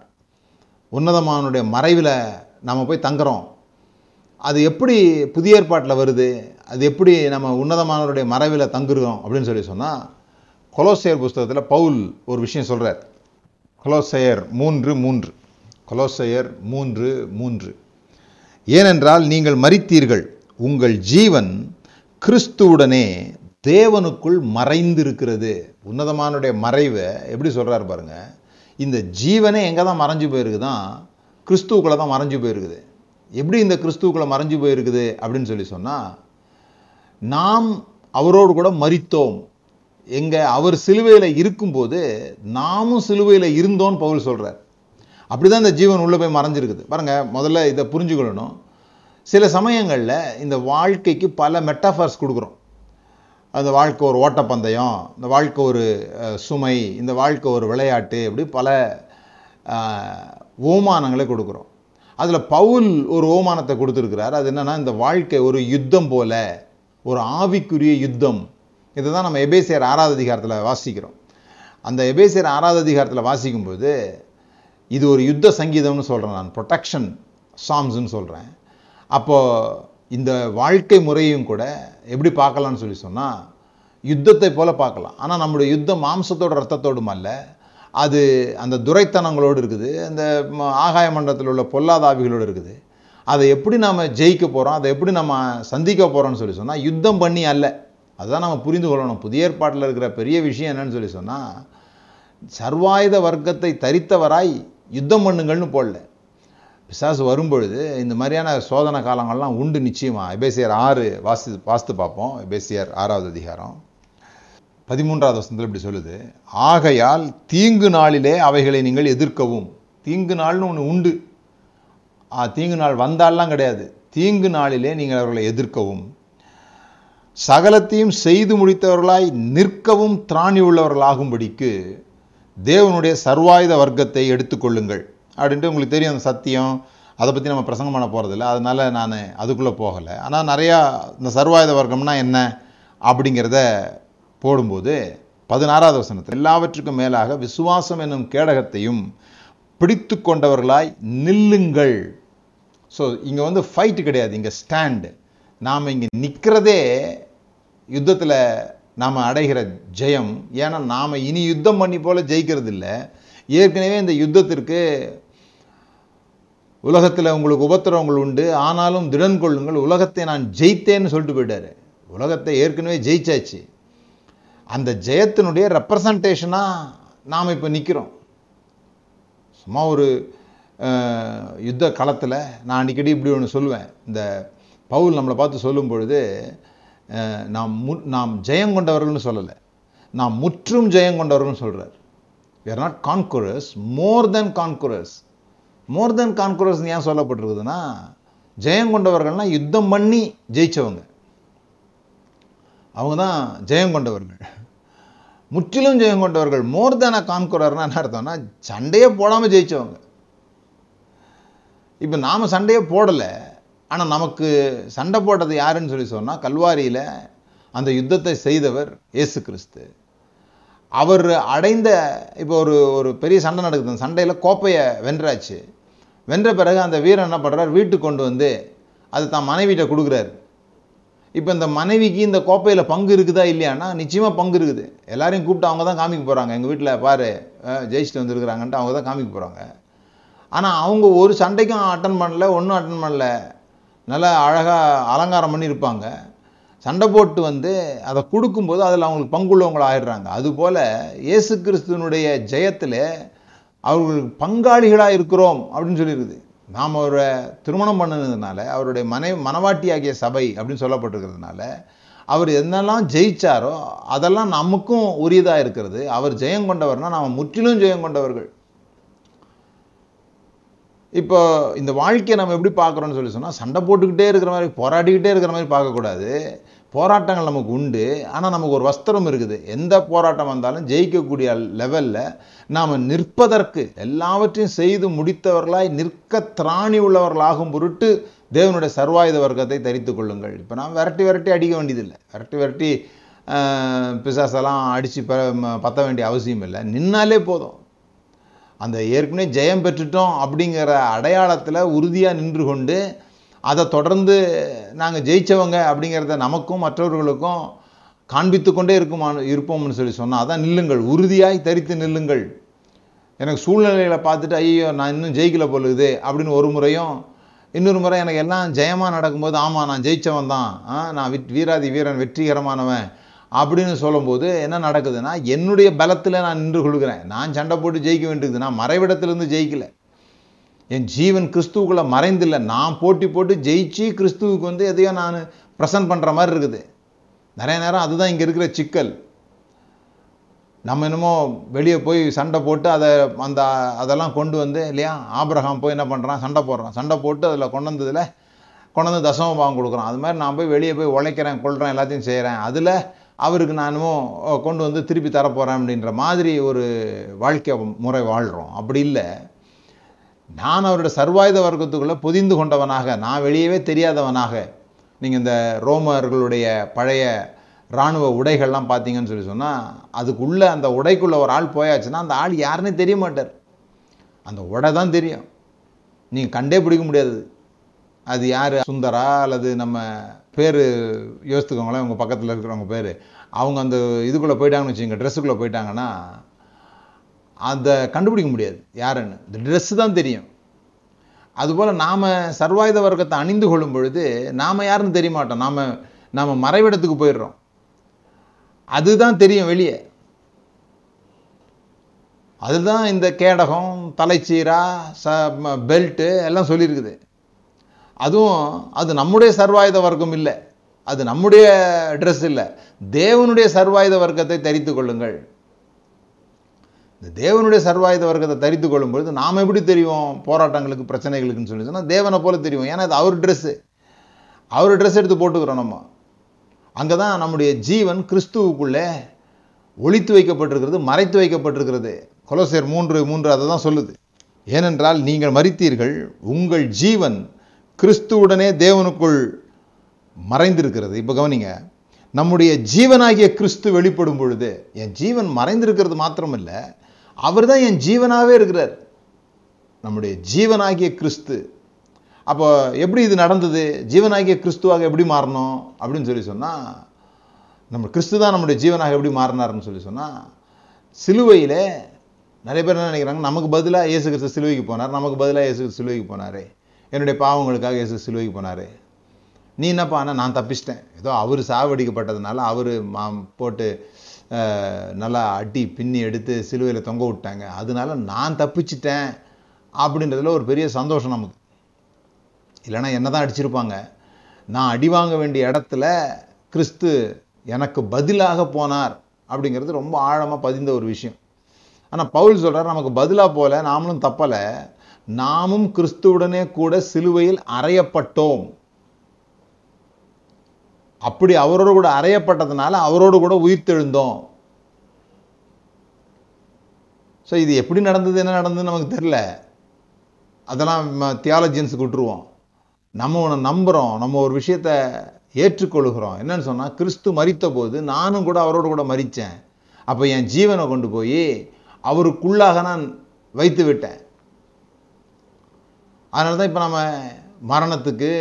S1: உன்னதமானுடைய மறைவில் நம்ம போய் தங்குறோம். அது எப்படி புதிய ஏற்பாட்டில் வருது? அது எப்படி நம்ம உன்னதமானவருடைய மறைவில் தங்குறோம் அப்படின்னு சொல்லி சொன்னால் கொலோசியர் புஸ்தகத்தில் பவுல் ஒரு விஷயம் சொல்கிறார் கொலோசையர் மூன்று மூன்று. கொலோசையர் மூன்று மூன்று. ஏனென்றால் நீங்கள் மறித்தீர்கள் உங்கள் ஜீவன் கிறிஸ்துவுடனே தேவனுக்குள் மறைந்திருக்கிறது. உன்னதமானுடைய மறைவை எப்படி சொல்கிறார் பாருங்க. இந்த ஜீவனே எங்கே தான் மறைஞ்சு போயிருக்குதான்? கிறிஸ்துவுக்குள்ளே தான் மறைஞ்சு போயிருக்குது. எப்படி இந்த கிறிஸ்துவுக்குள்ளே மறைஞ்சு போயிருக்குது அப்படின்னு சொல்லி சொன்னால் நாம் அவரோடு கூட மறித்தோம் எங்க அவர் சிலுவையில் இருக்கும்போது நாமும் சிலுவையில் இருந்தோன்னு பவுல் சொல்கிறார் அப்படிதான் இந்த ஜீவன் உள்ளே போய் மறைஞ்சிருக்குது. பாருங்கள் முதல்ல இதை புரிஞ்சுக்கொள்ளணும். சில சமயங்களில் இந்த வாழ்க்கைக்கு பல மெட்டாஃபர்ஸ் கொடுக்குறோம். அந்த வாழ்க்கை ஒரு ஓட்டப்பந்தயம் இந்த வாழ்க்கை ஒரு சுமை இந்த வாழ்க்கை ஒரு விளையாட்டு இப்படி பல ஓமானங்களை கொடுக்குறோம். அதில் பவுல் ஒரு ஓமானத்தை கொடுத்துருக்கிறார். அது என்னென்னா இந்த வாழ்க்கை ஒரு யுத்தம் போல ஒரு ஆவிக்குரிய யுத்தம். இதுதான் நம்ம எபேசியர் ஆறாவது அதிகாரத்தில் வாசிக்கிறோம். அந்த எபேசியர் ஆறாவது அதிகாரத்தில் வாசிக்கும்போது இது ஒரு யுத்த சங்கீதம்னு சொல்கிறேன் நான் ப்ரொடெக்ஷன் சாங்ஸ்னு சொல்கிறேன் அப்போது இந்த வாழ்க்கை முறையும் கூட எப்படி பார்க்கலாம்னு சொல்லி சொன்னால் யுத்தத்தை போல் பார்க்கலாம். ஆனால் நம்முடைய யுத்தம் மாம்சத்தோட ரத்தத்தோடும் அல்ல அது அந்த துரைத்தனங்களோடு இருக்குது அந்த ஆகாய மண்டலத்தில் உள்ள பொல்லாதாவிகளோடு இருக்குது. அதை எப்படி நாம் ஜெயிக்க போகிறோம் அதை எப்படி நம்ம சந்திக்க போகிறோம்னு சொல்லி சொன்னால் யுத்தம் பண்ணி அல்ல. அதுதான் நம்ம புரிந்து கொள்ளணும். புதிய ஏற்பாட்டில் இருக்கிற பெரிய விஷயம் என்னன்னு சொல்லி சொன்னால் சர்வாயுத வர்க்கத்தை தரித்தவராய் யுத்தம் பண்ணுங்கள்னு போடல. பிசாசு வரும்பொழுது இந்த மாதிரியான சோதனை காலங்கள்லாம் உண்டு நிச்சயமா. எபேசியர் ஆறு வாசி வாசித்து பார்ப்போம். எபேசியர் ஆறாவது அதிகாரம். பதிமூன்றாவது வசனத்தில் இப்படி சொல்லுது. ஆகையால் தீங்கு நாளிலே அவைகளை நீங்கள் எதிர்க்கவும். தீங்கு நாள்னு ஒன்று உண்டு. தீங்கு நாள் வந்தாலாம் கிடையாது. தீங்கு நாளிலே நீங்கள் அவர்களை எதிர்க்கவும். சகலத்தையும் செய்து முடித்தவர்களாய் நிற்கவும் திராணி உள்ளவர்களாகும்படிக்கு தேவனுடைய சர்வாயுத வர்க்கத்தை எடுத்துக்கொள்ளுங்கள். அப்படின்ட்டு உங்களுக்கு தெரியும் அந்த சத்தியம். அதை பற்றி நம்ம பிரசங்கம் பண்ண போகிறதில்ல அதனால் நான் அதுக்குள்ளே போகலை. ஆனால் நிறையா இந்த சர்வாயுத வர்க்கம்னா என்ன அப்படிங்கிறத போடும்போது பதினாறாவது வசனத்தில் எல்லாவற்றுக்கும் மேலாக விசுவாசம் என்னும் கேடகத்தையும் பிடித்து கொண்டவர்களாய் நில்லுங்கள். ஸோ இங்கே வந்து ஃபைட்டு கிடையாது. இங்கே ஸ்டாண்டு நாம் இங்கே நிற்கிறதே யுத்தத்தில் நாம் அடைகிற ஜெயம். ஏன்னா நாம் இனி யுத்தம் பண்ணி போல ஜெயிக்கிறது இல்லை ஏற்கனவே இந்த யுத்தத்திற்கு உலகத்தில் உங்களுக்கு உபத்திரவங்கள் உண்டு. ஆனாலும் திடன் கொள்ளுங்கள் உலகத்தை நான் ஜெயித்தேன்னு சொல்லிட்டு போயிட்டாரு. உலகத்தை ஏற்கனவே ஜெயிச்சாச்சு. அந்த ஜெயத்தினுடைய ரெப்ரசன்டேஷனாக நாம் இப்போ நிற்கிறோம் சும்மா ஒரு யுத்த களத்தில் நான் அடிக்கடி இப்படி ஒன்று சொல்லுவேன். இந்த பவுல் நம்மளை பார்த்து சொல்லும் பொழுது அஹ், நாம் மு நாம் ஜெயம் கொண்டவர்கள்னு சொல்லலை. நாம் முற்றும் ஜெயம் கொண்டவர்கள்னு சொல்கிறார் we are not conquerors more than conquerors more than conquerors ஏன் சொல்லப்பட்டிருக்குதுன்னா ஜெயம் கொண்டவர்கள்னால் யுத்தம் பண்ணி ஜெயிச்சவங்க. அவங்க தான் ஜெயம் கொண்டவர்கள். முற்றிலும் ஜெயம் கொண்டவர்கள் மோர் தேன் அ கான்குரர்னா என்ன அர்த்தம்னா சண்டையே போடாமல் ஜெயிச்சவங்க. இப்போ நாம் சண்டையே போடலை. ஆனால் நமக்கு சண்டை போட்டது யாருன்னு சொல்லி சொன்னால் கல்வாரியில் அந்த யுத்தத்தை செய்தவர் இயேசு கிறிஸ்து. அவர் அடைந்த இப்போ ஒரு ஒரு பெரிய சண்டை நடக்குது. அந்த சண்டையில் கோப்பையை வென்றாச்சு. வென்ற பிறகு அந்த வீரன் என்ன பண்ணுறார் வீட்டுக்கு கொண்டு வந்து அது தான் மனைவிட்ட கொடுக்குறாரு. இப்போ இந்த மனைவிக்கு இந்த கோப்பையில் பங்கு இருக்குதா இல்லையானா நிச்சயமாக பங்கு இருக்குது. எல்லாரையும் கூப்பிட்டு அவங்க தான் காமிக்க போகிறாங்க எங்கள் வீட்டில் பாரு ஜெயிச்சுட்டு வந்துருக்குறாங்கன்ட்டு அவங்க தான் காமிக்க போகிறாங்க ஆனால் அவங்க ஒரு சண்டைக்கும் அட்டன் பண்ணல ஒன்றும் அட்டன் பண்ணல. நல்லா அழகாக அலங்காரம் பண்ணியிருப்பாங்க. சண்டை போட்டு வந்து அதை கொடுக்கும்போது அதில் அவங்களுக்கு பங்குள்ளவங்களாக ஆயிடுறாங்க. அதுபோல் இயேசு கிறிஸ்துவனுடைய ஜெயத்தில் அவர்களுக்கு பங்காளிகளாக இருக்கிறோம் அப்படின்னு சொல்லியிருக்குது. நாம் அவரை திருமணம் பண்ணினதுனால அவருடைய மனை மனவாட்டியாகிய சபை அப்படின்னு சொல்லப்பட்டிருக்கிறதுனால அவர் என்னெல்லாம் ஜெயிச்சாரோ அதெல்லாம் நமக்கும் உரியதாக இருக்கிறது. அவர் ஜெயம் கொண்டவர்னால் நாம் முற்றிலும் ஜெயம் கொண்டவர்கள். இப்போ இந்த வாழ்க்கையை நம்ம எப்படி பார்க்குறோன்னு சொல்லி சொன்னால் சண்டை போட்டுக்கிட்டே இருக்கிற மாதிரி போராடிக்கிட்டே இருக்கிற மாதிரி பார்க்கக்கூடாது. போராட்டங்கள் நமக்கு உண்டு. ஆனால் நமக்கு ஒரு வஸ்திரம் இருக்குது. எந்த போராட்டம் வந்தாலும் ஜெயிக்கக்கூடிய லெவலில் நாம் நிற்பதற்கு எல்லாவற்றையும் செய்து முடித்தவர்களாய் நிற்க திராணி உள்ளவர்களாகும் பொருட்டு தேவனுடைய சர்வாயுத வர்க்கத்தை தரித்து கொள்ளுங்கள். இப்போ நான் விரட்டி விரட்டி அடிக்க வேண்டியதில்லை. விரட்டி விரட்டி பிசாசெல்லாம் அடித்து ப பற்ற வேண்டிய அவசியம் இல்லை. நின்னாலே போதும். அந்த ஏற்கனவே ஜெயம் பெற்றுட்டோம் அப்படிங்கிற அடையாளத்தில் உறுதியாக நின்று கொண்டு அதை தொடர்ந்து நாங்கள் ஜெயித்தவங்க அப்படிங்கிறத நமக்கும் மற்றவர்களுக்கும் காண்பித்து கொண்டே இருக்குமா இருப்போம்னு சொல்லி சொன்னால் அதான் நில்லுங்கள். உறுதியாய் தரித்து நில்லுங்கள். எனக்கு சூழ்நிலைகளை பார்த்துட்டு ஐயோ நான் இன்னும் ஜெயிக்கல போலுது அப்படின்னு ஒரு முறையும் இன்னொரு முறை எனக்கு எல்லாம் ஜெயமாக நடக்கும்போது ஆமாம் நான் ஜெயிச்சவன் தான் ஆ, நான் விட் வீராதி வீரன் வெற்றிகரமானவன். அப்படின்னு சொல்லும்போது என்ன நடக்குதுன்னா என்னுடைய பலத்தில் நான் நின்று கொள்கிறேன் நான் சண்டை போட்டு ஜெயிக்க வேண்டியது நான் மறைவிடத்திலிருந்து ஜெயிக்கல. என் ஜீவன் கிறிஸ்துவுக்குள்ளே மறைந்தில்லை. நான் போட்டி போட்டு ஜெயிச்சு கிறிஸ்துவுக்கு வந்து எதையோ நான் ப்ரெசன்ட் பண்ணுற மாதிரி இருக்குது. நிறைய நேரம் அதுதான் இங்கே இருக்கிற சிக்கல். நம்ம என்னமோ வெளியே போய் சண்டை போட்டு அதை அந்த அதெல்லாம் கொண்டு வந்து இல்லையா ஆபிரகாம் போய் என்ன பண்ணுறான் சண்டை போடுறான். சண்டை போட்டு அதில் கொண்டு வந்ததில் கொண்டு வந்து தசம பாவம் கொடுக்குறான். அது மாதிரி நான் போய் வெளியே போய் உழைக்கிறேன் கொள்கிறேன் எல்லாத்தையும் செய்கிறேன். அதில் அவருக்கு நானும் கொண்டு வந்து திருப்பி தரப்போகிறேன் அப்படின்ற மாதிரி ஒரு வாழ்க்கை முறை வாழ்கிறோம் அப்படி இல்லை. நான் அவருடைய சர்வாயுத வர்க்கத்துக்குள்ளே பொதிந்து கொண்டவனாக நான் வெளியவே தெரியாதவனாக நீங்கள் இந்த ரோமர்களுடைய பழைய இராணுவ உடைகள்லாம் பார்த்தீங்கன்னு சொல்லி சொன்னால் அதுக்குள்ளே அந்த உடைக்குள்ளே ஒரு ஆள் போயாச்சுன்னா அந்த ஆள் யாருன்னே தெரிய மாட்டார். அந்த உடை தான் தெரியும். நீங்கள் கண்டே பிடிக்க முடியாது. அது யார்? சுந்தரா? அல்லது நம்ம பேர் யோசித்துக்கோங்களேன் உங்கள் பக்கத்தில் இருக்கிறவங்க பேர். அவங்க அந்த இதுக்குள்ளே போயிட்டாங்கன்னு வச்சுங்க ட்ரெஸ்ஸுக்குள்ளே போயிட்டாங்கன்னா அதை கண்டுபிடிக்க முடியாது. யாருன்னு? இந்த ட்ரெஸ்ஸு தான் தெரியும். அதுபோல் நாம் சர்வாயுத வர்க்கத்தை அணிந்து கொள்ளும் பொழுது நாம் யாருன்னு தெரிய மாட்டோம். நாம் நாம் மறைவிடத்துக்கு போயிடுறோம். அதுதான் தெரியும் வெளியே. அதுதான் இந்த கேடகம் தலைச்சீரா ச பெல்ட்டு எல்லாம் சொல்லியிருக்குது. அதுவும் அது நம்முடைய சர்வாயுத வர்க்கம் இல்லை. அது நம்முடைய ட்ரெஸ் இல்லை. தேவனுடைய சர்வாயுத வர்க்கத்தை தரித்து கொள்ளுங்கள். இந்த தேவனுடைய சர்வாயுத வர்க்கத்தை தரித்து கொள்ளும் பொழுது நாம் எப்படி தெரியும் போராட்டங்களுக்கு பிரச்சனைகளுக்குன்னு சொல்லி சொன்னால் தேவனை போல தெரியும். ஏன்னா அது அவர் ட்ரெஸ்ஸு அவர் ட்ரெஸ் எடுத்து போட்டுக்கிறோம் நம்ம. அங்கே தான் நம்முடைய ஜீவன் கிறிஸ்துவுக்குள்ளே ஒழித்து வைக்கப்பட்டிருக்கிறது மறைத்து வைக்கப்பட்டிருக்கிறது. கொலோசியர் மூன்று மூன்று அதை தான் சொல்லுது. ஏனென்றால் நீங்கள் மறித்தீர்கள் உங்கள் ஜீவன் கிறிஸ்துவுடனே தேவனுக்குள் மறைந்திருக்கிறது. இப்போ கவனிங்க நம்முடைய ஜீவனாகிய கிறிஸ்து வெளிப்படும் பொழுது என் ஜீவன் மறைந்திருக்கிறது மாத்திரமல்ல அவர் தான் என் ஜீவனாகவே இருக்கிறார். நம்முடைய ஜீவனாகிய கிறிஸ்து. அப்போ எப்படி இது நடந்தது? ஜீவனாகிய கிறிஸ்துவாக எப்படி மாறணும்? அப்படின்னு சொல்லி சொன்னால் நம்ம கிறிஸ்து தான் நம்முடைய ஜீவனாக எப்படி மாறினார்னு சொல்லி சொன்னால் சிலுவையில் நிறைய பேர் என்ன நினைக்கிறாங்க நமக்கு பதிலாக இயேசு கிறிஸ்து சிலுவைக்கு போனார் நமக்கு பதிலாக இயேசு கிறிஸ்து சிலுவைக்கு போனார். என்னுடைய பாவங்களுக்காக இயேசு சிலுவைக்கு போனார். நீ என்னப்பா ஆனால் நான் தப்பிச்சிட்டேன். ஏதோ அவர் சாவடிக்கப்பட்டதுனால அவர் மா போட்டு நல்லா அடி பின்னி எடுத்து சிலுவையில் தொங்க விட்டாங்க. அதனால நான் தப்பிச்சிட்டேன் அப்படின்றதுல ஒரு பெரிய சந்தோஷம் நமக்கு. இல்லைன்னா என்ன தான் அடிச்சிருப்பாங்க. நான் அடி வாங்க வேண்டிய இடத்துல கிறிஸ்து எனக்கு பதிலாக போனார் அப்படிங்கிறது ரொம்ப ஆழமாக பதிந்த ஒரு விஷயம். ஆனால் பவுல் சொல்கிறார் நமக்கு பதிலாக போல நாமளும் தப்பலை. நாமும் கிறிஸ்துவுடனே கூட சிலுவையில் அறையப்பட்டோம். அப்படி அவரோடு கூட அறையப்பட்டதுனால அவரோடு கூட உயிர்த்தெழுந்தோம். ஸோ இது எப்படி நடந்தது என்ன நடந்ததுன்னு நமக்கு தெரில அதெல்லாம் தியாலஜியன்ஸுக்கு விட்டுருவோம். நம்ம ஒன்று நம்புகிறோம் நம்ம ஒரு விஷயத்த ஏற்றுக்கொள்கிறோம். என்னன்னு சொன்னால் கிறிஸ்து மறித்த போது நானும் கூட அவரோடு கூட மறித்தேன் அப்போ என் ஜீவனை கொண்டு போய் அவருக்குள்ளாக நான் வைத்து விட்டேன். அதனால தான் இப்போ நம்ம மரணத்துக்கு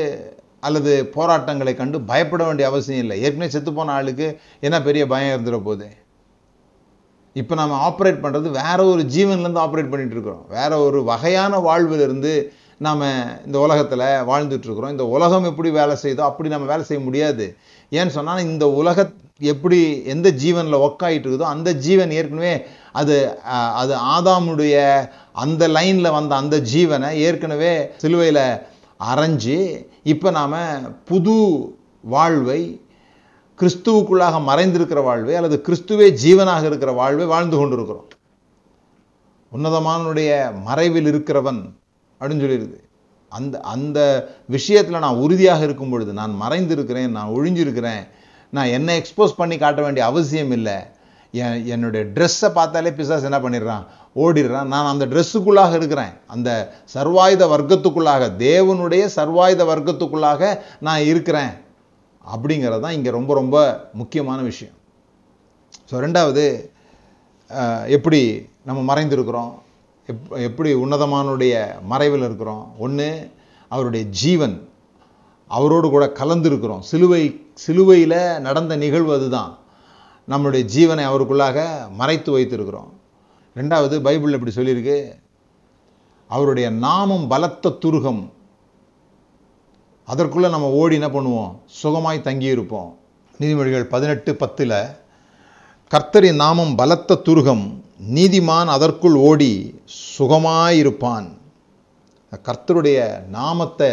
S1: அல்லது போராட்டங்களை கண்டு பயப்பட வேண்டிய அவசியம் இல்லை. ஏற்கனவே செத்து போன ஆளுக்கு என்ன பெரிய பயம் இருந்துட போகுது இப்போ நம்ம ஆப்ரேட் பண்ணுறது வேற ஒரு ஜீவன்லேருந்து ஆப்ரேட் பண்ணிகிட்டு இருக்கிறோம். வேற ஒரு வகையான வாழ்விலிருந்து நாம் இந்த உலகத்தில் வாழ்ந்துட்டு இருக்கிறோம். இந்த உலகம் எப்படி வேலை செய்தோ அப்படி நம்ம வேலை செய்ய முடியாது. ஏன்னு சொன்னால் இந்த உலக எப்படி எந்த ஜீவனில் ஒக்காயிட்டு இருக்குதோ அந்த ஜீவன் ஏற்கனவே அது அது ஆதாமுடைய அந்த லைனில் வந்த அந்த ஜீவனை ஏற்கனவே சிலுவையில் அரைஞ்சு இப்போ நாம் புது வாழ்வை கிறிஸ்துவுக்குள்ளாக மறைந்திருக்கிற வாழ்வை அல்லது கிறிஸ்துவே ஜீவனாக இருக்கிற வாழ்வை வாழ்ந்து கொண்டிருக்கிறோம். உன்னதமானுடைய மறைவில் இருக்கிறவன் அப்படின்னு சொல்லிடுது அந்த அந்த விஷயத்தில் நான் உறுதியாக இருக்கும் பொழுது நான் மறைந்திருக்கிறேன் நான் ஒழிஞ்சிருக்கிறேன் நான் என்னை எக்ஸ்போஸ் பண்ணி காட்ட வேண்டிய அவசியம் இல்லை. என் என்னுடைய ட்ரெஸ்ஸை பார்த்தாலே பிசாஸ் என்ன பண்ணிடுறான்? ஓடிடுறான். நான் அந்த ட்ரெஸ்ஸுக்குள்ளாக இருக்கிறேன். அந்த சர்வாயுத வர்க்கத்துக்குள்ளாக தேவனுடைய சர்வாயுத வர்க்கத்துக்குள்ளாக நான் இருக்கிறேன். அப்படிங்கிறது தான் இங்கே ரொம்ப ரொம்ப முக்கியமான விஷயம். ஸோ ரெண்டாவது எப்படி நம்ம மறைந்திருக்கிறோம்? எப் எப்படி உன்னதமானுடைய மறைவில் இருக்கிறோம்? ஒன்று அவருடைய ஜீவன். அவரோடு கூட கலந்துருக்கிறோம். சிலுவை சிலுவையில் நடந்த நிகழ்வு அதுதான். நம்மளுடைய ஜீவனை அவருக்குள்ளாக மறைத்து வைத்திருக்கிறோம். ரெண்டாவது பைபிள் இப்படி சொல்லியிருக்கு அவருடைய நாமம் பலத்த துருகம். அதற்குள்ளே நம்ம ஓடி என்ன பண்ணுவோம்? சுகமாய் தங்கியிருப்போம். நீதிமொழிகள் பதினெட்டு பத்தில் கர்த்தரின் நாமம் பலத்த துருகம் நீதிமான் அதற்குள் ஓடி சுகமாயிருப்பான். கர்த்தருடைய நாமத்தை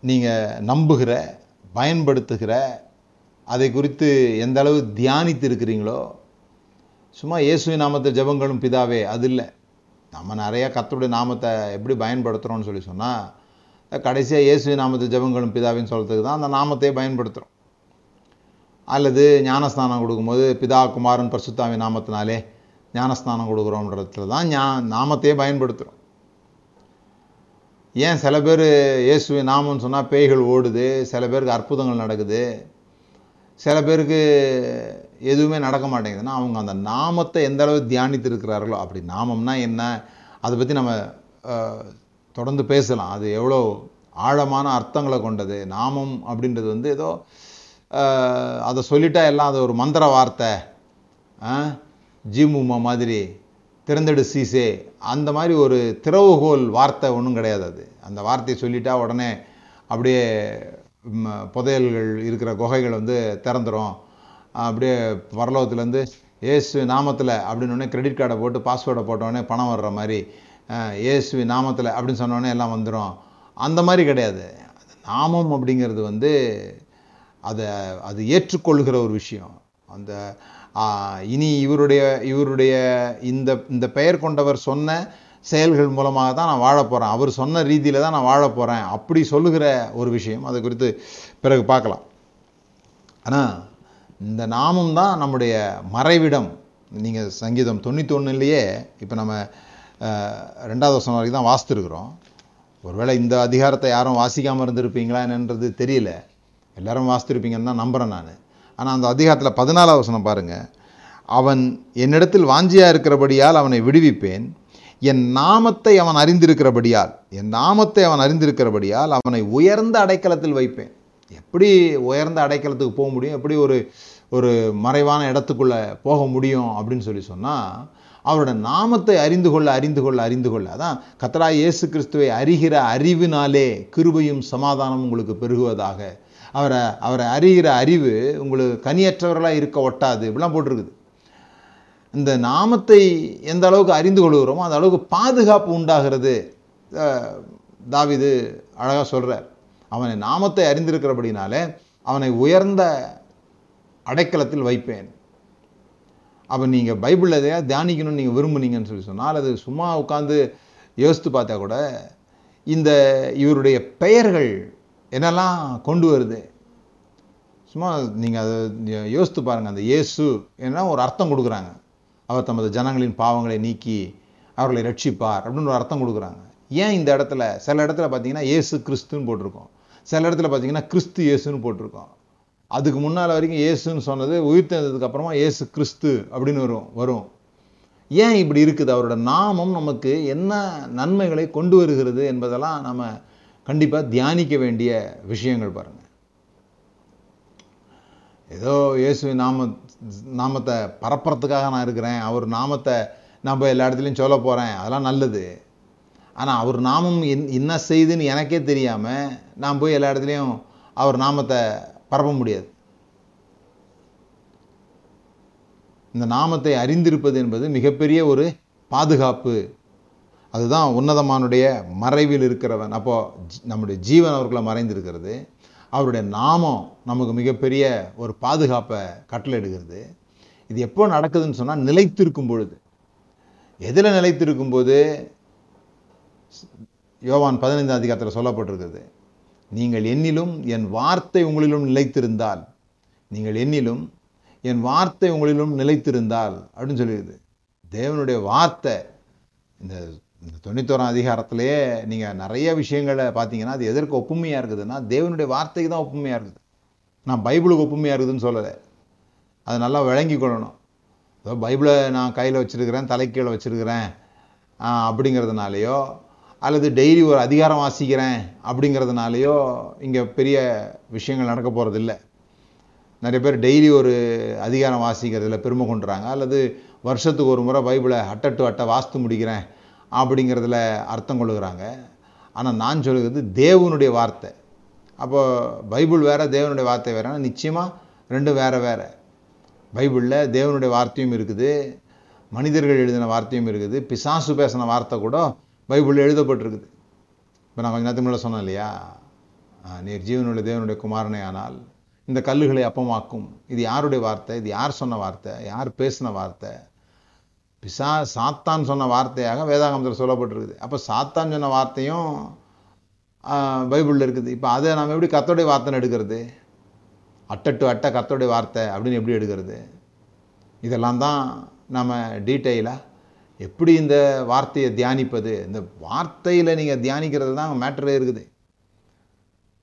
S1: நீங்கள் நம்புகிற பயன்படுத்துகிற அதை குறித்து எந்த அளவு தியானித்து இருக்கிறீங்களோ சும்மா இயேசுவி நாமத்தை ஜெபங்களும் பிதாவே அது இல்லை. நம்ம நிறையா கத்தருடைய நாமத்தை எப்படி பயன்படுத்துகிறோம்னு சொல்லி சொன்னால் கடைசியாக இயேசுவி நாமத்தை ஜெபங்களும் பிதாவின்னு சொல்கிறதுக்கு தான் அந்த நாமத்தையே பயன்படுத்துகிறோம் அல்லது ஞானஸ்நானம் கொடுக்கும்போது பிதா குமாரன் பரிசுத்தாவி நாமத்தினாலே ஞானஸ்நானம் கொடுக்குறோன்றதுல தான் ஞா நாமத்தையே பயன்படுத்துகிறோம் ஏன் சில பேர் இயேசுவின் நாமம்னு சொன்னால் பேய்கள் ஓடுது சில பேருக்கு அற்புதங்கள் நடக்குது சில பேருக்கு எதுவுமே நடக்க மாட்டேங்குதுன்னா அவங்க அந்த நாமத்தை எந்த அளவு தியானித்து இருக்கிறார்களோ அப்படி நாமம்னா என்ன? அதை பற்றி நம்ம தொடர்ந்து பேசலாம். அது எவ்வளோ ஆழமான அர்த்தங்களை கொண்டது? நாமம் அப்படின்றது வந்து ஏதோ அதை சொல்லிட்டா எல்லாம் அது ஒரு மந்திர வார்த்தை. ஜிமுமா மாதிரி திறந்தெடு சீசே. அந்த மாதிரி ஒரு திறவுகோல் வார்த்தை ஒன்றும் கிடையாது அது. அந்த வார்த்தையை சொல்லிட்டா உடனே அப்படியே புதையல்கள் இருக்கிற குகைகள் வந்து திறந்துடும் அப்படியே பரலோகத்துலேருந்து ஏசு நாமத்தில் அப்படின்னு கிரெடிட் கார்டை போட்டு பாஸ்வேர்டை போட்டோடனே பணம் வர்ற மாதிரி ஏசு நாமத்தில் அப்படின்னு சொன்னோடனே எல்லாம் வந்துடும் அந்த மாதிரி கிடையாது. நாமம் அப்படிங்கிறது வந்து அதை அது ஏற்றுக்கொள்கிற ஒரு விஷயம். அந்த இனி இவருடைய இவருடைய இந்த இந்த பெயர் கொண்டவர் சொன்ன செயல்கள் மூலமாக தான் நான் வாழ போகிறேன் அவர் சொன்ன ரீதியில் தான் நான் வாழ போகிறேன் அப்படி சொல்லுகிற ஒரு விஷயம். அது குறித்து பிறகு பார்க்கலாம். ஆனால் இந்த நாமம் தான் நம்முடைய மறைவிடம். நீங்கள் சங்கீதம் தொண்ணூத்தொன்னுலேயே இப்போ நம்ம ரெண்டாவது வருஷம் வரைக்கும் தான் வாசித்துருக்குறோம். ஒருவேளை இந்த அதிகாரத்தை யாரும் வாசிக்காமல் இருந்திருப்பீங்களா என்னன்றது தெரியல. எல்லாரும் வாசித்திருப்பீங்கன்னு தான் நம்புகிறேன் நான். ஆனால் அந்த அதிகாரத்தில் பதினாலாவது வசனம் பாருங்கள் அவன் என்னிடத்தில் வாஞ்சியாக இருக்கிறபடியால் அவனை விடுவிப்பேன். என் நாமத்தை அவன் அறிந்திருக்கிறபடியால் என் நாமத்தை அவன் அறிந்திருக்கிறபடியால் அவனை உயர்ந்த அடைக்கலத்தில் வைப்பேன். எப்படி உயர்ந்த அடைக்கலத்துக்கு போக முடியும்? எப்படி ஒரு ஒரு மறைவான இடத்துக்குள்ளே போக முடியும் அப்படின்னு சொல்லி சொன்னால் அவரோட நாமத்தை அறிந்து கொள்ள அறிந்து கொள்ள அறிந்து கொள்ள. அதான் கத்தரா இயேசு கிறிஸ்துவை அறிகிற அறிவினாலே கிருபையும் சமாதானம் உங்களுக்கு பெருகுவதாக. அவரை அவரை அறிகிற அறிவு உங்களுக்கு கனியற்றவர்களாக இருக்க ஒட்டாது. இப்படிலாம் போட்டிருக்குது. இந்த நாமத்தை எந்த அளவுக்கு அறிந்து கொள்கிறோமோ அந்த அளவுக்கு பாதுகாப்பு உண்டாகிறது. தாவிது அழகாக சொல்கிறார் அவனை நாமத்தை அறிந்திருக்கிறபடினாலே அவனை உயர்ந்த அடைக்கலத்தில் வைப்பேன். அப்போ நீங்கள் பைபிளில் எதையா தியானிக்கணும்னு நீங்கள் விரும்புனீங்கன்னு சொல்லி சொன்னால் அது சும்மா உட்காந்து யோசித்து பார்த்தா கூட இந்த இவருடைய பெயர்கள் என்னெல்லாம் கொண்டு வருது? சும்மா நீங்கள் அதை யோசித்து பாருங்கள் அந்த இயேசு என்ன ஒரு அர்த்தம் கொடுக்குறாங்க. அவர் தமது ஜனங்களின் பாவங்களை நீக்கி அவர்களை ரட்சிப்பார் அப்படின்னு ஒரு அர்த்தம் கொடுக்குறாங்க. ஏன் இந்த இடத்துல சில இடத்துல பார்த்தீங்கன்னா ஏசு கிறிஸ்துன்னு போட்டிருக்கோம். சில இடத்துல பார்த்தீங்கன்னா கிறிஸ்து இயேசுன்னு போட்டிருக்கோம். அதுக்கு முன்னால் வரைக்கும் ஏசுன்னு சொன்னது உயிர் அப்புறமா ஏசு கிறிஸ்து அப்படின்னு வரும் வரும். ஏன் இப்படி இருக்குது? அவரோட நாமம் நமக்கு என்ன நன்மைகளை கொண்டு வருகிறது என்பதெல்லாம் நம்ம கண்டிப்பாக தியானிக்க வேண்டிய விஷயங்கள் பாருங்க. ஏதோ இயேசுவின் நாம நாமத்தை பரப்புறதுக்காக நான் இருக்கிறேன். அவர் நாமத்தை நம்ம எல்லா இடத்துலையும் சொல்ல போகிறேன் அதெல்லாம் நல்லது. ஆனால் அவர் நாமம் என் என்ன செய்துன்னு எனக்கே தெரியாமல் நான் போய் எல்லா இடத்துலையும் அவர் நாமத்தை பரப்ப முடியாது. இந்த நாமத்தை அறிந்திருப்பது என்பது மிகப்பெரிய ஒரு பாதுகாப்பு. அதுதான் உன்னதமானுடைய மறைவில் இருக்கிறவன். அப்போது நம்முடைய ஜீவன் அவர்களை மறைந்திருக்கிறது. அவருடைய நாமம் நமக்கு மிகப்பெரிய ஒரு பாதுகாப்பை கட்டளையிடுகிறது. இது எப்போ நடக்குதுன்னு சொன்னால் நிலைத்திருக்கும் பொழுது. எதில் நிலைத்திருக்கும் போது? யோவான் பதினைந்தாம் அதிகாரத்தில் சொல்லப்பட்டிருக்கிறது. நீங்கள் என்னிலும் என் வார்த்தை உங்களிலும் நிலைத்திருந்தால் நீங்கள் என்னிலும் என் வார்த்தை உங்களிலும் நிலைத்திருந்தால் அப்படின்னு சொல்லிடுது தேவனுடைய வார்த்தை இந்த இந்த தொண்ணூத்தோரம் அதிகாரத்திலேயே நீங்கள் நிறைய விஷயங்களை பார்த்தீங்கன்னா அது எதற்கு ஒப்புமையாக இருக்குதுன்னா தேவனுடைய வார்த்தைக்கு தான் ஒப்புமையாக இருக்குது. நான் பைபிளுக்கு ஒப்புமையாக இருக்குதுன்னு சொல்லலை. அது நல்லா விளங்கி கொள்ளணும். ஏதோ பைபிளை நான் கையில் வச்சுருக்கிறேன் தலைக்கீழே வச்சுருக்கிறேன் அப்படிங்கிறதுனாலையோ அல்லது டெய்லி ஒரு அதிகாரம் வாசிக்கிறேன் அப்படிங்கிறதுனாலையோ இங்கே பெரிய விஷயங்கள் நடக்க போகிறதில்ல நிறைய பேர் டெய்லி ஒரு அதிகாரம் வாசிக்கிறதுல பெருமை கொண்டுறாங்க. அல்லது வருஷத்துக்கு ஒரு முறை பைபிளை அட்ட டு அட்டை வாசித்து முடிக்கிறேன். அப்படிங்கிறதுல அர்த்தம் கொள்ளுகிறாங்க. ஆனால் நான் சொல்கிறது தேவனுடைய வார்த்தை. அப்போ பைபிள் வேறு தேவனுடைய வார்த்தை வேறு. நிச்சயமாக ரெண்டும் வேறு வேறு. பைபிளில் தேவனுடைய வார்த்தையும் இருக்குது. மனிதர்கள் எழுதின வார்த்தையும் இருக்குது. பிசாசு பேசின வார்த்தை கூட பைபிளில் எழுதப்பட்டிருக்குது. இப்போ நான் கொஞ்ச நேரத்துக்கு முன்னாடி சொன்னேன் இல்லையா? நீர் ஜீவனுடைய தேவனுடைய குமாரனை ஆனால் இந்த கல்லுகளை அப்பமாக்கும். இது யாருடைய வார்த்தை? இது யார் சொன்ன வார்த்தை? யார் பேசின வார்த்தை? பிசா சாத்தான் சொன்ன வார்த்தையாக வேதாகமத்தில் சொல்லப்பட்டிருக்குது. அப்போ சாத்தான் சொன்ன வார்த்தையும் பைபிளில் இருக்குது. இப்போ அதை நம்ம எப்படி கத்தோடைய வார்த்தைன்னு எடுக்கிறது? அட்டை டு அட்டை கத்தோடைய வார்த்தை அப்படின்னு எப்படி எடுக்கிறது? இதெல்லாம் தான் நம்ம டீட்டெயிலாக எப்படி இந்த வார்த்தையை தியானிப்பது? இந்த வார்த்தையில் நீங்கள் தியானிக்கிறது தான் மேட்டரே இருக்குது.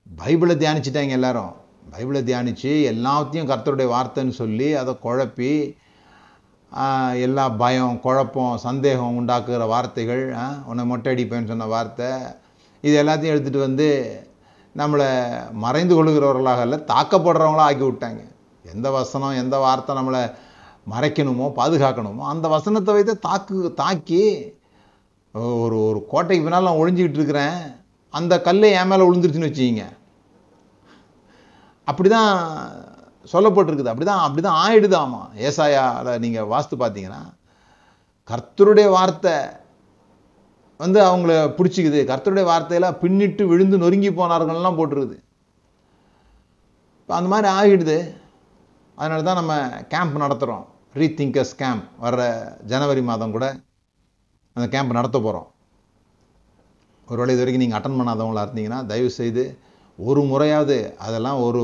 S1: பைபிளை தியானிச்சிட்டாங்க எல்லாரும். பைபிளை தியானித்து எல்லாத்தையும் கர்த்தருடைய வார்த்தைன்னு சொல்லி அதை குழப்பி எல்லா பயம் குழப்பம் சந்தேகம் உண்டாக்குகிற வார்த்தைகள் உன்னை மொட்டை அடிப்பேன்னு சொன்ன வார்த்தை இது எல்லாத்தையும் எடுத்துகிட்டு வந்து நம்மளை மறைந்து கொள்கிறவர்களாக இல்லை தாக்கப்படுறவங்களா ஆக்கி விட்டாங்க. எந்த வசனம் எந்த வார்த்தை நம்மளை மறைக்கணுமோ பாதுகாக்கணுமோ அந்த வசனத்தை வைத்து தாக்கு தாக்கி ஒரு ஒரு கோட்டைக்கு பின்னால் நான் ஒழிஞ்சிக்கிட்டு இருக்கிறேன் அந்த கல் என் மேலே விழுந்துருச்சுன்னு வச்சுக்கிங்க. அப்படிதான் சொல்லப்பட்டிருக்குது. அப்படிதான் அப்படிதான் ஆயிடுது ஆமா ஏசாயாவில் நீங்கள் வாஸ்து பார்த்தீங்கன்னா கர்த்தருடைய வார்த்தை வந்து அவங்கள பிடிச்சிக்குது. கர்த்தருடைய வார்த்தையில பின்னிட்டு விழுந்து நொறுங்கி போனார்கள்லாம் போட்டிருக்குது. இப்போ அந்த மாதிரி ஆகிடுது. அதனால தான் நம்ம கேம்ப் நடத்துகிறோம் ரீதிங்கர்ஸ் கேம்ப் வர்ற ஜனவரி மாதம் கூட அந்த கேம்ப் நடத்த போகிறோம் ஒருவேளை இது வரைக்கும் நீங்கள் அட்டன் பண்ணாதவங்களா இருந்தீங்கன்னா தயவு செய்து ஒரு முறையாவது அதெல்லாம் ஒரு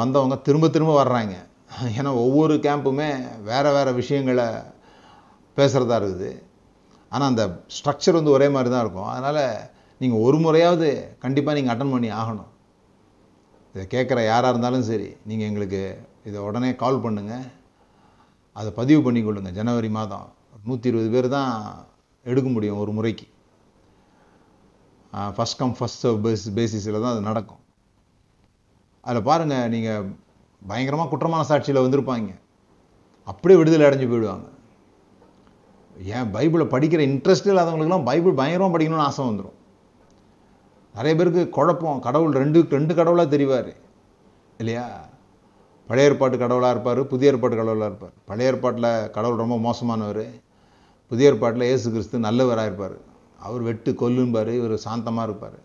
S1: வந்தவங்க திரும்ப திரும்ப வர்றாங்க. ஏன்னா ஒவ்வொரு கேம்புமே வேறு வேறு விஷயங்களை பேசுகிறதா இருக்குது. ஆனால் அந்த ஸ்ட்ரக்சர் வந்து ஒரே மாதிரி தான் இருக்கும். அதனால் நீங்கள் ஒரு முறையாவது கண்டிப்பாக நீங்கள் அட்டன் பண்ணி ஆகணும். இதை கேட்குற யாராக இருந்தாலும் சரி நீங்கள் எங்களுக்கு இதை உடனே கால் பண்ணுங்கள் அதை பதிவு பண்ணி கொள்ளுங்கள் ஜனவரி மாதம். நூற்றி இருபது பேர் தான் எடுக்க முடியும் ஒரு முறைக்கு. First come first serve base பேசிஸில் தான் அது நடக்கும். அதில் பாருங்கள் நீங்கள் பயங்கரமாக குற்றமான சாட்சியில் வந்திருப்பாங்க. அப்படியே விடுதலை அடைஞ்சு போயிடுவாங்க. ஏன் பைபிளை படிக்கிற இன்ட்ரெஸ்ட் இல்லாதவங்களுக்குலாம் பைபிள் பயங்கரமாக படிக்கணும்னு ஆசை வந்துடும் நிறைய பேருக்கு குழப்பம். கடவுள் ரெண்டு ரெண்டு கடவுளாக தெரிவார். இல்லையா? பழைய ஏற்பாட்டு கடவுளாக இருப்பார் புதிய ஏற்பாட்டு கடவுளாக இருப்பார். பழைய ஏற்பாட்டில் கடவுள் ரொம்ப மோசமானவர். புதிய ஏற்பாட்டில் இயேசு கிறிஸ்து நல்லவராக இருப்பார். அவர் வெட்டு கொல்லும்பார். இவர் சாந்தமாக இருப்பார்.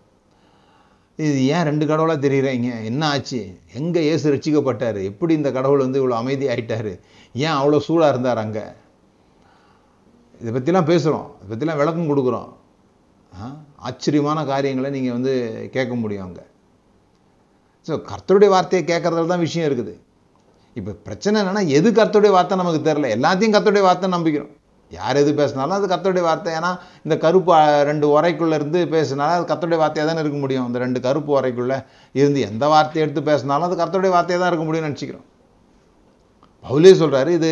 S1: இது ஏன் ரெண்டு கடவுளாக தெரியுறீங்க? என்ன ஆச்சு? எங்கே இயேசு ரசிக்கப்பட்டார் எப்படி இந்த கடவுள் வந்து இவ்வளோ அமைதி ஆயிட்டாரு? ஏன் அவ்வளோ சூடாக இருந்தார் அங்கே? இதை பற்றிலாம் பேசுகிறோம் இதை பற்றிலாம் விளக்கம் கொடுக்குறோம். ஆச்சரியமான காரியங்களை நீங்கள் வந்து கேட்க முடியும் அங்கே. ஸோ கர்த்தருடைய வார்த்தையை கேட்கறதுல தான் விஷயம் இருக்குது. இப்போ பிரச்சனை என்னென்னா எது கர்த்தருடைய வார்த்தை நமக்கு தெரில எல்லாத்தையும் கர்த்தருடைய வார்த்தை நம்பிக்கிறோம். யார் எது பேசினாலும் அது கத்தோடைய வார்த்தை. ஏன்னா இந்த கருப்பு ரெண்டு உரைக்குள்ளே இருந்து பேசினாலும் அது கத்தோடைய வார்த்தையாக தானே இருக்க முடியும். இந்த ரெண்டு கருப்பு உரைக்குள்ளே இருந்து எந்த வார்த்தையை எடுத்து பேசினாலும் அது கத்தோடைய வார்த்தையாக தான் இருக்க முடியும்னு நினச்சிக்கிறோம். பவுலே சொல்கிறாரு இது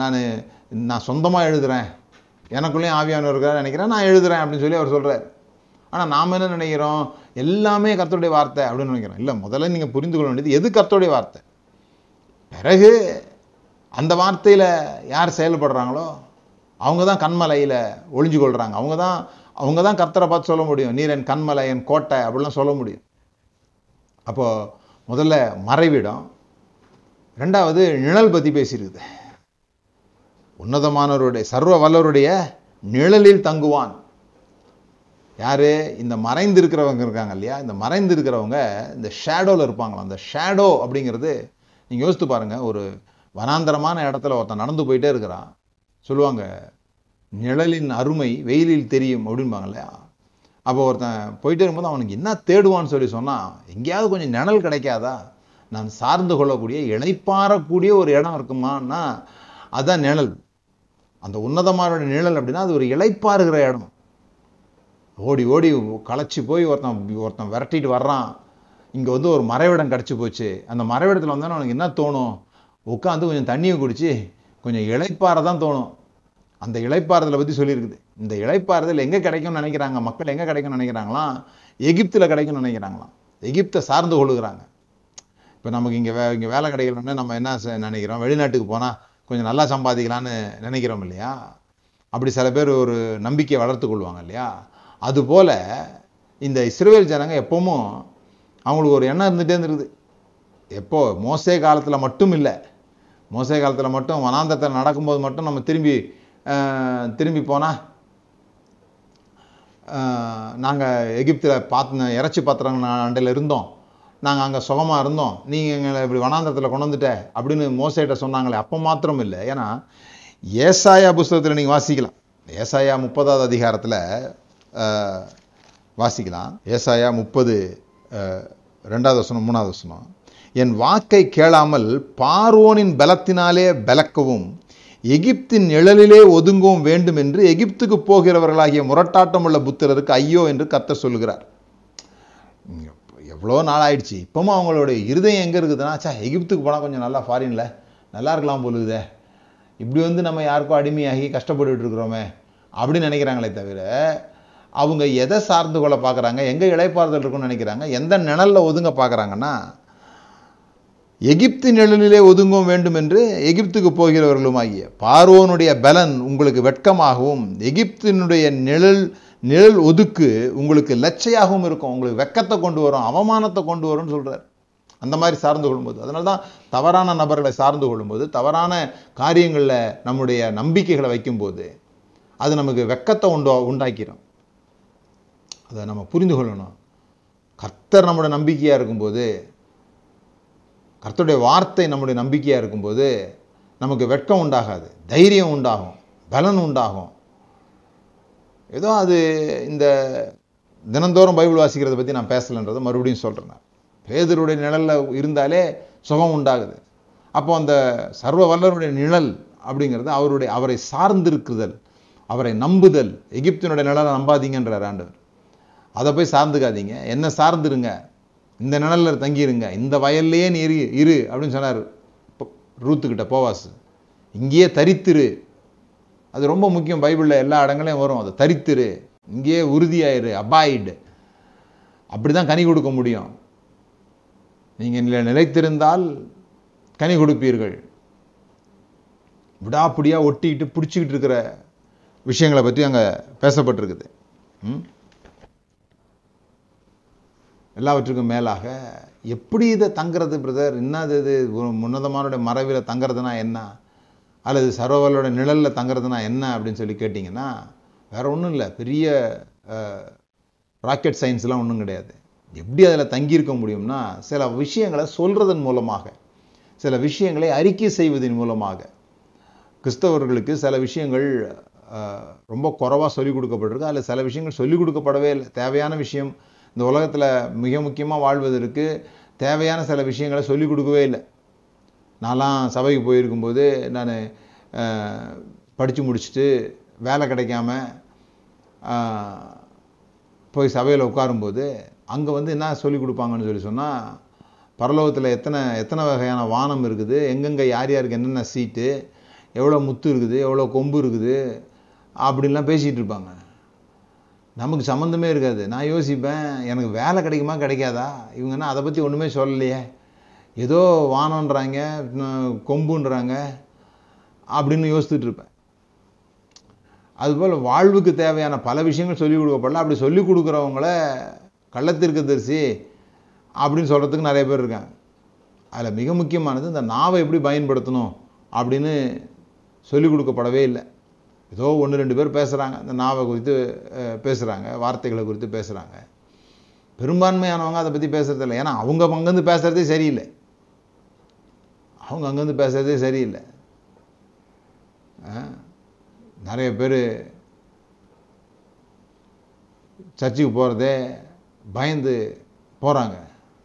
S1: நான் நான் சொந்தமாக எழுதுகிறேன் எனக்குள்ளேயும் ஆவியானவர் இருக்கிறார் நினைக்கிறேன். நான் எழுதுகிறேன் அப்படின்னு சொல்லி அவர் சொல்கிறார் ஆனால் நாம் என்ன நினைக்கிறோம்? எல்லாமே கத்தோடைய வார்த்தை அப்படின்னு நினைக்கிறோம். இல்லை முதல்ல நீங்கள் புரிந்து கொள்ள வேண்டியது எது கத்தோடைய வார்த்தை? பிறகு அந்த வார்த்தையில் யார் செயல்படுறாங்களோ அவங்க தான் கண்மலையில் ஒளிஞ்சு கொள்கிறாங்க அவங்க தான் அவங்க தான் கர்த்தரை பார்த்து சொல்ல முடியும். நீர் என் கண்மலை என் கோட்டை அப்படிலாம் சொல்ல முடியும். அப்போது முதல்ல மறைவிடம் ரெண்டாவது நிழல் பற்றி பேசியிருக்குது உன்னதமானவருடைய சர்வ வல்லவருடைய நிழலில் தங்குவான். யார்? இந்த மறைந்து இருக்கிறவங்க இருக்காங்க இல்லையா? இந்த மறைந்து இருக்கிறவங்க இந்த ஷேடோவில் இருப்பாங்களாம். அந்த ஷேடோ அப்படிங்கிறது நீங்கள் யோசித்து பாருங்கள் ஒரு வனாந்தரமான இடத்துல ஒருத்தன் நடந்து போயிட்டே இருக்கிறான். சொல்லுவாங்க நிழலின் அருமை வெயிலில் தெரியும் அப்படின்பாங்க இல்லையா? அப்போ ஒருத்தன் போயிட்டே இருக்கும்போது அவனுக்கு என்ன தேடுவான்னு சொல்லி சொன்னால் எங்கேயாவது கொஞ்சம் நிழல் கிடைக்காதா? நான் சார்ந்து கொள்ளக்கூடிய இணைப்பாறக்கூடிய ஒரு இடம் இருக்குமான்னா அதுதான் நிழல். அந்த உன்னதமான நிழல் அப்படின்னா அது ஒரு இழைப்பாருகிற இடம். ஓடி ஓடி களைச்சி போய் ஒருத்தன் ஒருத்தன் விரட்டிட்டு வர்றான். இங்கே வந்து ஒரு மறைவிடம் கிடச்சி போச்சு. அந்த மறைவிடத்தில் வந்தோன்னா அவனுக்கு என்ன தோணும்? உட்காந்து கொஞ்சம் தண்ணியை குடித்து கொஞ்சம் இழைப்பார தான் தோணும். அந்த இழைப்பாறுதலை பற்றி சொல்லியிருக்குது. இந்த இழைப்பாறுதல் எங்கே கிடைக்கும்னு நினைக்கிறாங்க? மக்கள் எங்கே கிடைக்கும்னு நினைக்கிறாங்களாம் எகிப்தில் கிடைக்கும்னு நினைக்கிறாங்களாம் எகிப்தை சார்ந்து கொள்ளுகிறாங்க. இப்போ நமக்கு இங்கே வே இங்கே வேலை கிடைக்கலன்னு நம்ம என்ன நினைக்கிறோம்? வெளிநாட்டுக்கு போனால் கொஞ்சம் நல்லா சம்பாதிக்கலான்னு நினைக்கிறோம் இல்லையா? அப்படி சில பேர் ஒரு நம்பிக்கையை வளர்த்து கொள்வாங்க இல்லையா? அதுபோல் இந்த இஸ்ரேல் ஜனங்க எப்பவும் அவங்களுக்கு ஒரு எண்ணம் இருந்துகிட்டே இருந்துருக்குது. எப்போ? மோசே காலத்தில் மட்டும் இல்லை. மோசை காலத்தில் மட்டும் வனாந்தத்தில் நடக்கும்போது மட்டும் நம்ம திரும்பி திரும்பி போனால் நாங்கள் எகிப்தில் பார்த்து இறைச்சி பாத்திரங்க அண்டையில் இருந்தோம். நாங்கள் அங்கே சுகமாக இருந்தோம். நீங்கள் எங்களை இப்படி வனாந்தரத்தில் கொண்டு வந்துட்ட அப்படின்னு மோசைகிட்ட சொன்னாங்களே அப்போ மாத்திரம் இல்லை. ஏன்னா ஏசாயா புஸ்தகத்தில் நீங்கள் வாசிக்கலாம். ஏசாயா முப்பதாவது அதிகாரத்தில் வாசிக்கலாம். ஏசாயா முப்பது ரெண்டாவது வசனம் மூணாவது வசனம். என் வாக்கை கேளாமல் பார்வோனின் பலத்தினாலே பலக்கவும் எகிப்தின் நிழலிலே ஒதுங்கவும் வேண்டும் என்று எகிப்துக்கு போகிறவர்களாகிய முரட்டாட்டம் உள்ள புத்திரருக்கு ஐயோ என்று கத்த சொல்லுகிறார் எவ்வளோ நாள் ஆயிடுச்சு. இப்பவும் அவங்களுடைய இருதயம் எங்கே இருக்குதுன்னா சா எகிப்துக்கு போனால் கொஞ்சம் நல்லா ஃபாரினில் நல்லா இருக்கலாம் போலுதே இப்படி வந்து நம்ம யாருக்கும் அடிமையாகி கஷ்டப்பட்டுட்டு இருக்கிறோமே அப்படின்னு நினைக்கிறாங்களே தவிர அவங்க எதை சார்ந்து கொள்ள பார்க்குறாங்க எங்கே இழைப்பாறுதல் இருக்குன்னு நினைக்கிறாங்க எந்த நிழலில் ஒதுங்க பார்க்குறாங்கன்னா எகிப்து நிழலிலே ஒதுங்கவும் வேண்டும் என்று எகிப்துக்கு போகிறவர்களுமாகிய பார்வோனுடைய பலன் உங்களுக்கு வெட்கமாகவும் எகிப்தினுடைய நிழல் நிழல் ஒதுக்கு உங்களுக்கு லட்சையாகவும் இருக்கும். உங்களுக்கு வெக்கத்தை கொண்டு வரும் அவமானத்தை கொண்டு வரும்னு சொல்கிறார் அந்த மாதிரி சார்ந்து கொள்ளும்போது அதனால தான் தவறான நபர்களை சார்ந்து கொள்ளும்போது தவறான காரியங்களில் நம்முடைய நம்பிக்கைகளை வைக்கும்போது அது நமக்கு வெக்கத்தை உண்டோ உண்டாக்கிடும். அதை நம்ம புரிந்து கொள்ளணும். கர்த்தர் நம்மளோட நம்பிக்கையாக இருக்கும்போது கர்த்தருடைய வார்த்தை நம்முடைய நம்பிக்கையாக இருக்கும்போது நமக்கு வெட்கம் உண்டாகாது தைரியம் உண்டாகும் பலன் உண்டாகும். ஏதோ அது இந்த தினந்தோறும் பைபிள் வாசிக்கிறத பற்றி நான் பேசலைன்றதை மறுபடியும் சொல்கிறேன் நான். பேதருடைய நிழலில் இருந்தாலே சுகம் உண்டாகுது. அப்போ அந்த சர்வ வல்லருடைய நிழல் அப்படிங்கிறது அவருடைய அவரை சார்ந்திருக்குதல் அவரை நம்புதல். எகிப்தினுடைய நிழலை நம்பாதீங்கன்றார் ஆண்டவர். அதை போய் சார்ந்துக்காதீங்க. என்ன சார்ந்துருங்க. இந்த நிழலில் தங்கியிருங்க இந்த வயல்லையே நீ இரு இரு அப்படின்னு சொன்னார். ரூத்துக்கிட்ட போவாஸ் இங்கேயே தரித்திரு. அது ரொம்ப முக்கியம் பைபிளில் எல்லா இடங்களையும் வரும். அது தரித்திரு. இங்கேயே உறுதியாயிரு அபாயிடு. அப்படி தான் கனி கொடுக்க முடியும். நீங்கள் நிலைத்திருந்தால் கனி கொடுப்பீர்கள். விடாப்பிடியாக ஒட்டிக்கிட்டு பிடிச்சிக்கிட்டு இருக்கிற விஷயங்களை பற்றி அங்கே பேசப்பட்டிருக்குது. ம்? எல்லாவற்றுக்கும் மேலாக எப்படி இதை தங்குறது பிரதர் என்னது இது? ஒரு மறைவில் தங்குறதுனா என்ன? அல்லது சரோவரோட நிழலில் தங்குறதுனா என்ன அப்படின்னு சொல்லி கேட்டிங்கன்னா வேறு ஒன்றும் இல்லை. பெரிய ராக்கெட் சயின்ஸ்லாம் ஒன்றும் கிடையாது. எப்படி அதில் தங்கியிருக்க முடியும்னா சில விஷயங்களை சொல்கிறதன் மூலமாக சில விஷயங்களை அறிக்கை செய்வதன் மூலமாக. கிறிஸ்தவர்களுக்கு சில விஷயங்கள் ரொம்ப குறைவாக சொல்லிக் கொடுக்கப்பட்டிருக்கு. அதில் சில விஷயங்கள் சொல்லிக் கொடுக்கப்படவே இல்லை. தேவையான விஷயம் இந்த உலகத்தில் மிக முக்கியமாக வாழ்வதற்கு தேவையான சில விஷயங்களை சொல்லிக் கொடுக்கவே இல்லை. நான்லாம் சபைக்கு போயிருக்கும்போது நான் படித்து முடிச்சுட்டு வேலை கிடைக்காம போய் சபையில் உட்காரும்போது அங்கே வந்து என்ன சொல்லிக் கொடுப்பாங்கன்னு சொல்லி சொன்னால் பரலோகத்தில் எத்தனை எத்தனை வகையான வானம் இருக்குது எங்கெங்கே யார் யாருக்கு என்னென்ன சீட்டு எவ்வளோ முத்து இருக்குது எவ்வளோ கொம்பு இருக்குது அப்படின்லாம் பேசிகிட்டு இருப்பாங்க. நமக்கு சம்மந்தமே இருக்காது. நான் யோசிப்பேன் எனக்கு வேலை கிடைக்குமா கிடைக்காதா? இவங்கன்னா அதை பற்றி ஒன்றுமே சொல்லலையே. ஏதோ வானன்றாங்க கொம்புன்றாங்க அப்படின்னு யோசித்துட்டு இருப்பேன். அதுபோல் வாழ்வுக்கு தேவையான பல விஷயங்கள் சொல்லிக் கொடுக்கப்படல. அப்படி சொல்லிக் கொடுக்குறவங்கள கள்ளத்திற்கு தரிசி அப்படின்னு சொல்கிறதுக்கு நிறைய பேர் இருக்காங்க. அதில் மிக முக்கியமானது இந்த நாவை எப்படி பயன்படுத்தணும் அப்படின்னு சொல்லிக் கொடுக்கப்படவே இல்லை. ஏதோ ஒன்று ரெண்டு பேர் பேசுகிறாங்க இந்த நாவை குறித்து பேசுகிறாங்க வார்த்தைகளை குறித்து பேசுகிறாங்க பெரும்பான்மையானவங்க அதை பற்றி பேசுகிறதில்ல ஏன்னா அவங்க அங்கேருந்து பேசுகிறதே சரியில்லை. அவங்க அங்கேருந்து பேசுகிறதே சரியில்லை. நிறைய பேர் சர்ச்சுக்கு போகிறதே பயந்து போகிறாங்க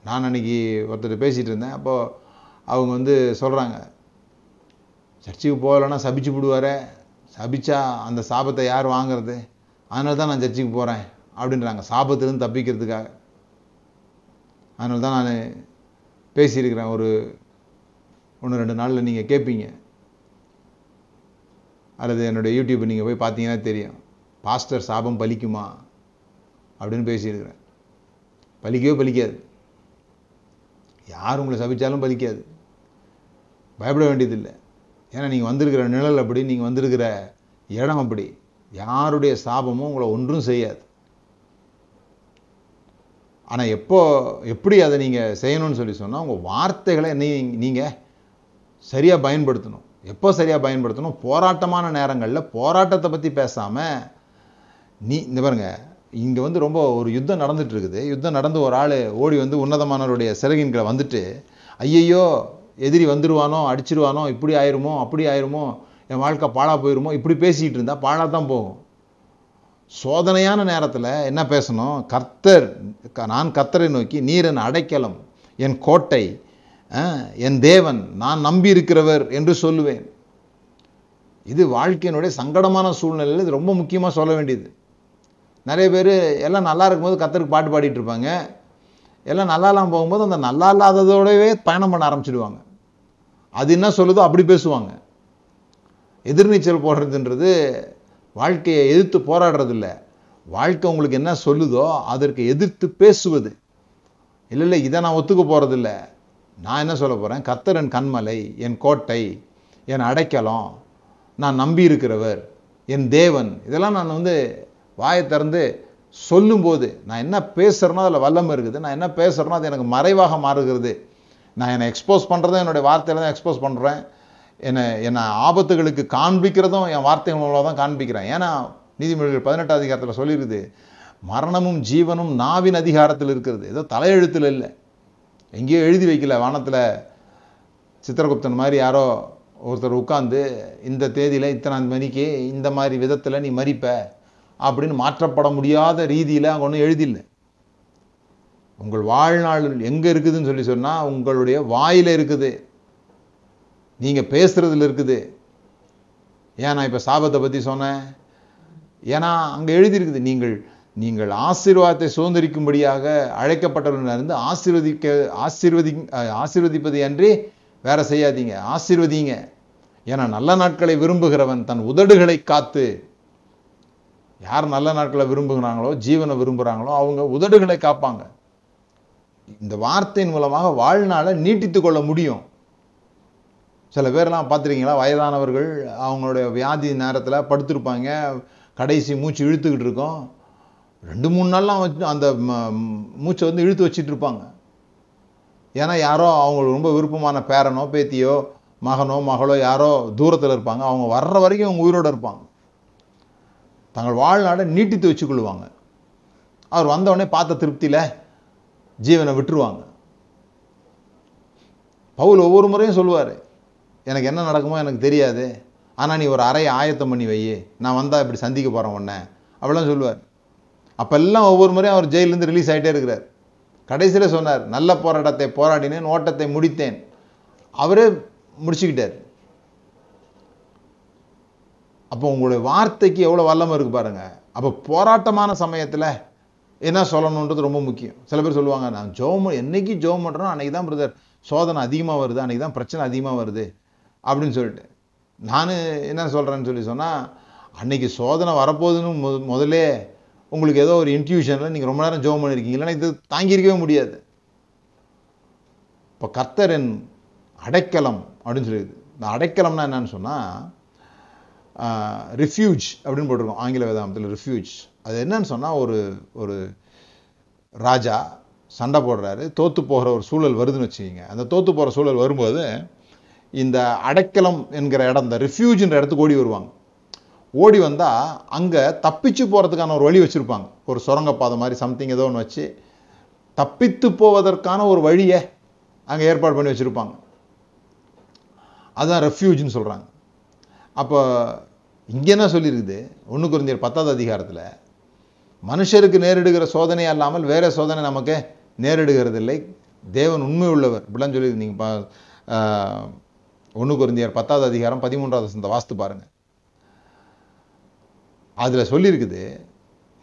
S1: நான் அன்னைக்கு ஒருத்தர் பேசிகிட்டு இருந்தேன். அப்போது அவங்க வந்து சொல்கிறாங்க சர்ச்சுக்கு போகலைன்னா சபிச்சு விடுவாரே சபிச்சா அந்த சாபத்தை யார் வாங்குறது? அதனால தான் நான் சர்ச்சுக்கு போகிறேன் அப்படின்றாங்க. சாபத்திலேருந்து தப்பிக்கிறதுக்காக. அதனால தான் நான் பேசியிருக்கிறேன். ஒரு ஒன்று ரெண்டு நாளில் நீங்கள் கேட்பீங்க அல்லது என்னுடைய யூடியூப் நீங்கள் போய் பார்த்தீங்கன்னா தெரியும். பாஸ்டர் சாபம் பலிக்குமா? அப்படின்னு பேசியிருக்கிறேன். பலிக்கவே பலிக்காது. யார் உங்களை சபிச்சாலும் பலிக்காது. பயப்பட வேண்டியதில்லை. ஏன்னா நீங்கள் வந்திருக்கிற நிழல் அப்படி நீங்கள் வந்திருக்கிற இடம் அப்படி. யாருடைய சாபமும் உங்களை ஒன்றும் செய்யாது. ஆனால் எப்போ எப்படி அதை நீங்கள் செய்யணும்னு சொல்லி சொன்னால் உங்கள் வார்த்தைகளை நீ நீங்கள் சரியாக பயன்படுத்தணும். எப்போ சரியாக பயன்படுத்தணும்? போராட்டமான நேரங்களில் போராட்டத்தை பற்றி பேசாமல் நீ இந்த பாருங்க இங்கே வந்து ரொம்ப ஒரு யுத்தம் நடந்துட்டு இருக்குது. யுத்தம் நடந்து ஒரு ஆள் ஓடி வந்து உன்னதமானவருடைய சிறகின் கீழே வந்துட்டு ஐயையோ எதிரி வந்துடுவானோ அடிச்சிருவானோ இப்படி ஆயிருமோ அப்படி ஆயிருமோ என் வாழ்க்கை பாழா போயிருமோ இப்படி பேசிக்கிட்டு இருந்தால் பாழாக தான் போகும். சோதனையான நேரத்தில் என்ன பேசணும்? கர்த்தர் க- நான் கர்த்தரை நோக்கி நீர் என் அடைக்கலம் என் கோட்டை என் தேவன் நான் நம்பி இருக்கிறவர் என்று சொல்லுவேன். இது வாழ்க்கையினுடைய சங்கடமான சூழ்நிலையில் இது ரொம்ப முக்கியமாக சொல்ல வேண்டியது. நிறைய பேர் எல்லாம் நல்லா இருக்கும்போது கத்தருக்கு பாட்டு பாடிட்டு இருப்பாங்க. எல்லாம் நல்லா இல்லாமல் போகும்போது அந்த நல்லா இல்லாததோடவே பயணம் பண்ண ஆரம்பிச்சிடுவாங்க. அது என்ன சொல்லுதோ அப்படி பேசுவாங்க. எதிர்நீச்சல் போடுறதுன்றது வாழ்க்கையை எதிர்த்து போராடுறதில்ல. வாழ்க்கை உங்களுக்கு என்ன சொல்லுதோ அதற்கு எதிர்த்து பேசுவது. இல்லை இல்லை இதை நான் ஒத்துக்க போகிறதில்ல நான் என்ன சொல்ல போகிறேன் கத்தரன் கண்மலை என் கோட்டை என் அடைக்கலம் நான் நம்பி இருக்கிறவர் என் தேவன். இதெல்லாம் நான் வந்து வாயை திறந்து சொல்லும்போது நான் என்ன பேசுகிறேனோ அதில் வல்லமை இருக்குது. நான் என்ன பேசுகிறேனோ அது எனக்கு மறைவாக மாறுகிறது. நான் என்னை எக்ஸ்போஸ் பண்ணுறதும் என்னுடைய வார்த்தையில தான் எக்ஸ்போஸ் பண்ணுறேன் என்னை என்னை ஆபத்துகளுக்கு காண்பிக்கிறதும் என் வார்த்தைகள் மூலமாக தான் காண்பிக்கிறேன். ஏன்னா நீதிமொழிகள் பதினெட்டாம் அதிகாரத்தில் சொல்லியிருக்குது மரணமும் ஜீவனும் நாவின் அதிகாரத்தில் இருக்கிறது. ஏதோ தலையெழுத்தில் இல்லை. எங்கேயோ எழுதி வைக்கல வானத்தில் சித்திரகுப்தன் மாதிரி யாரோ ஒருத்தர் உட்காந்து இந்த தேதியில் இத்தனாம் மணிக்கு இந்த மாதிரி விதத்தில் நீ மறிப்ப. அப்படின்னு மாற்றப்பட முடியாத ரீதியில் அங்கே ஒன்றும் எழுதில்லை. உங்கள் வாழ்நாள் எங்கே இருக்குதுன்னு சொல்லி சொன்னால் உங்களுடைய வாயில் இருக்குது. நீங்கள் பேசுகிறதுல இருக்குது. ஏன் நான் இப்போ சாபத்தை பற்றி சொன்னேன்? ஏன்னா அங்கே எழுதியிருக்குது நீங்கள் நீங்கள் ஆசீர்வாதத்தை சுதந்திரிக்கும்படியாக அழைக்கப்பட்டவர்களிருந்து ஆசீர்வதிக்க ஆசீர்வதி ஆசீர்வதிப்பது அன்றி வேற செய்யாதீங்க ஆசீர்வதிங்க. ஏன்னா நல்ல நாட்களை விரும்புகிறவன் தன் உதடுகளை காத்து யார் நல்ல நாட்களை விரும்புகிறாங்களோ ஜீவனை விரும்புகிறாங்களோ அவங்க உதடுகளை காப்பாங்க. இந்த வார்த்தையின் மூலமாக வாழ்நாளை நீட்டித்து கொள்ள முடியும். சில பேர்லாம் பார்த்துருக்கீங்களா? வயதானவர்கள் அவங்களுடைய வியாதி நேரத்தில் படுத்திருப்பாங்க. கடைசி மூச்சு இழுத்துக்கிட்டு இருக்கோம். ரெண்டு மூணு நாள்லாம் வச்சு அந்த மூச்சை வந்து இழுத்து வச்சிட்டு இருப்பாங்க. ஏன்னா யாரோ அவங்களுக்கு ரொம்ப விருப்பமான பேரனோ பேத்தியோ மகனோ மகளோ யாரோ தூரத்தில் இருப்பாங்க. அவங்க வர்ற வரைக்கும் அவங்க உயிரோடு இருப்பாங்க. தங்கள் வாழ்நாளை நீட்டித்து வச்சுக்கொள்வாங்க. அவர் வந்தவொடனே பார்த்த திருப்தியில் ஜீவனை விட்டுருவாங்க. பவுல் ஒவ்வொரு முறையும் சொல்லுவார் எனக்கு என்ன நடக்குமோ எனக்கு தெரியாது. ஆனால் நீ ஒரு அறையை ஆயத்தம் பண்ணி வை நான் வந்தால் இப்படி சந்திக்க போகிறேன் உன்னை. அப்படிலாம் சொல்லுவார். அப்போல்லாம் ஒவ்வொரு முறையும் அவர் ஜெயிலேருந்து ரிலீஸ் ஆகிட்டே இருக்கிறார். கடைசியில் சொன்னார் நல்ல போராட்டத்தை போராடினேன் ஓட்டத்தை முடித்தேன். அவரே முடிச்சுக்கிட்டார். அப்போ உங்களுடைய வார்த்தைக்கு எவ்வளோ வல்லமை இருக்கு பாருங்கள் அப்போ போராட்டமான சமயத்தில் என்ன சொல்லணுன்றது ரொம்ப முக்கியம். சில பேர் சொல்லுவாங்க நான் ஜோம் என்றைக்கு ஜோம் பண்ணுறோம் அன்றைக்கி தான் பிரதர் சோதனை அதிகமாக வருது அன்றைக்கி தான் பிரச்சனை அதிகமாக வருது அப்படின்னு சொல்லிட்டு. நான் என்ன சொல்கிறேன்னு சொல்லி சொன்னால் அன்னைக்கு சோதனை வரப்போகுதுன்னு மு முதலே உங்களுக்கு ஏதோ ஒரு இன்ட்யூஷனில் நீங்கள் ரொம்ப நேரம் ஜோம் பண்ணியிருக்கீங்க இல்லைன்னா இது தாங்கியிருக்கவே முடியாது. இப்போ கர்த்தரின் அடைக்கலம் அப்படின்னு சொல்லியிருக்கு இந்த அடைக்கலம்னா என்னன்னு சொன்னால் ரிஃப்யூஜ் அப்படின்னு போட்டிருக்கோம் ஆங்கில வேதாந்தத்தில் ரிஃப்யூஜ் அது என்னன்னு சொன்னால் ஒரு ஒரு ராஜா சண்டை போடுறாரு தோற்று போகிற ஒரு சூழல் வருதுன்னு வச்சுக்கிங்க. அந்த தோற்று போகிற சூழல் வரும்போது இந்த அடைக்கலம் என்கிற இடம் இந்த ரிஃப்யூஜ்ன்ற இடத்துக்கு ஓடி வருவாங்க. ஓடி வந்தால் அங்கே தப்பிச்சு போகிறதுக்கான ஒரு வழி வச்சுருப்பாங்க. ஒரு சுரங்கப்பாதை மாதிரி சம்திங் ஏதோ ஒன்று வச்சு தப்பித்து போவதற்கான ஒரு வழியை அங்கே ஏற்பாடு பண்ணி வச்சுருப்பாங்க. அதுதான் ரெஃப்யூஜ்னு சொல்கிறாங்க அப்போ இங்கே என்ன சொல்லியிருக்குது ஒன்று குறைஞ்சர் பத்தாவது அதிகாரத்தில் மனுஷருக்கு நேரிடுகிற சோதனை அல்லாமல் வேறு சோதனை நமக்கு நேரிடுகிறதில்லை. தேவன் உண்மை உள்ளவர் இப்படிலாம் சொல்லி நீங்கள் பா ஒன்று குருந்தியார் பத்தாவது அதிகாரம் பதிமூன்றாவது சந்த வாஸ்து பாருங்கள் அதில் சொல்லியிருக்குது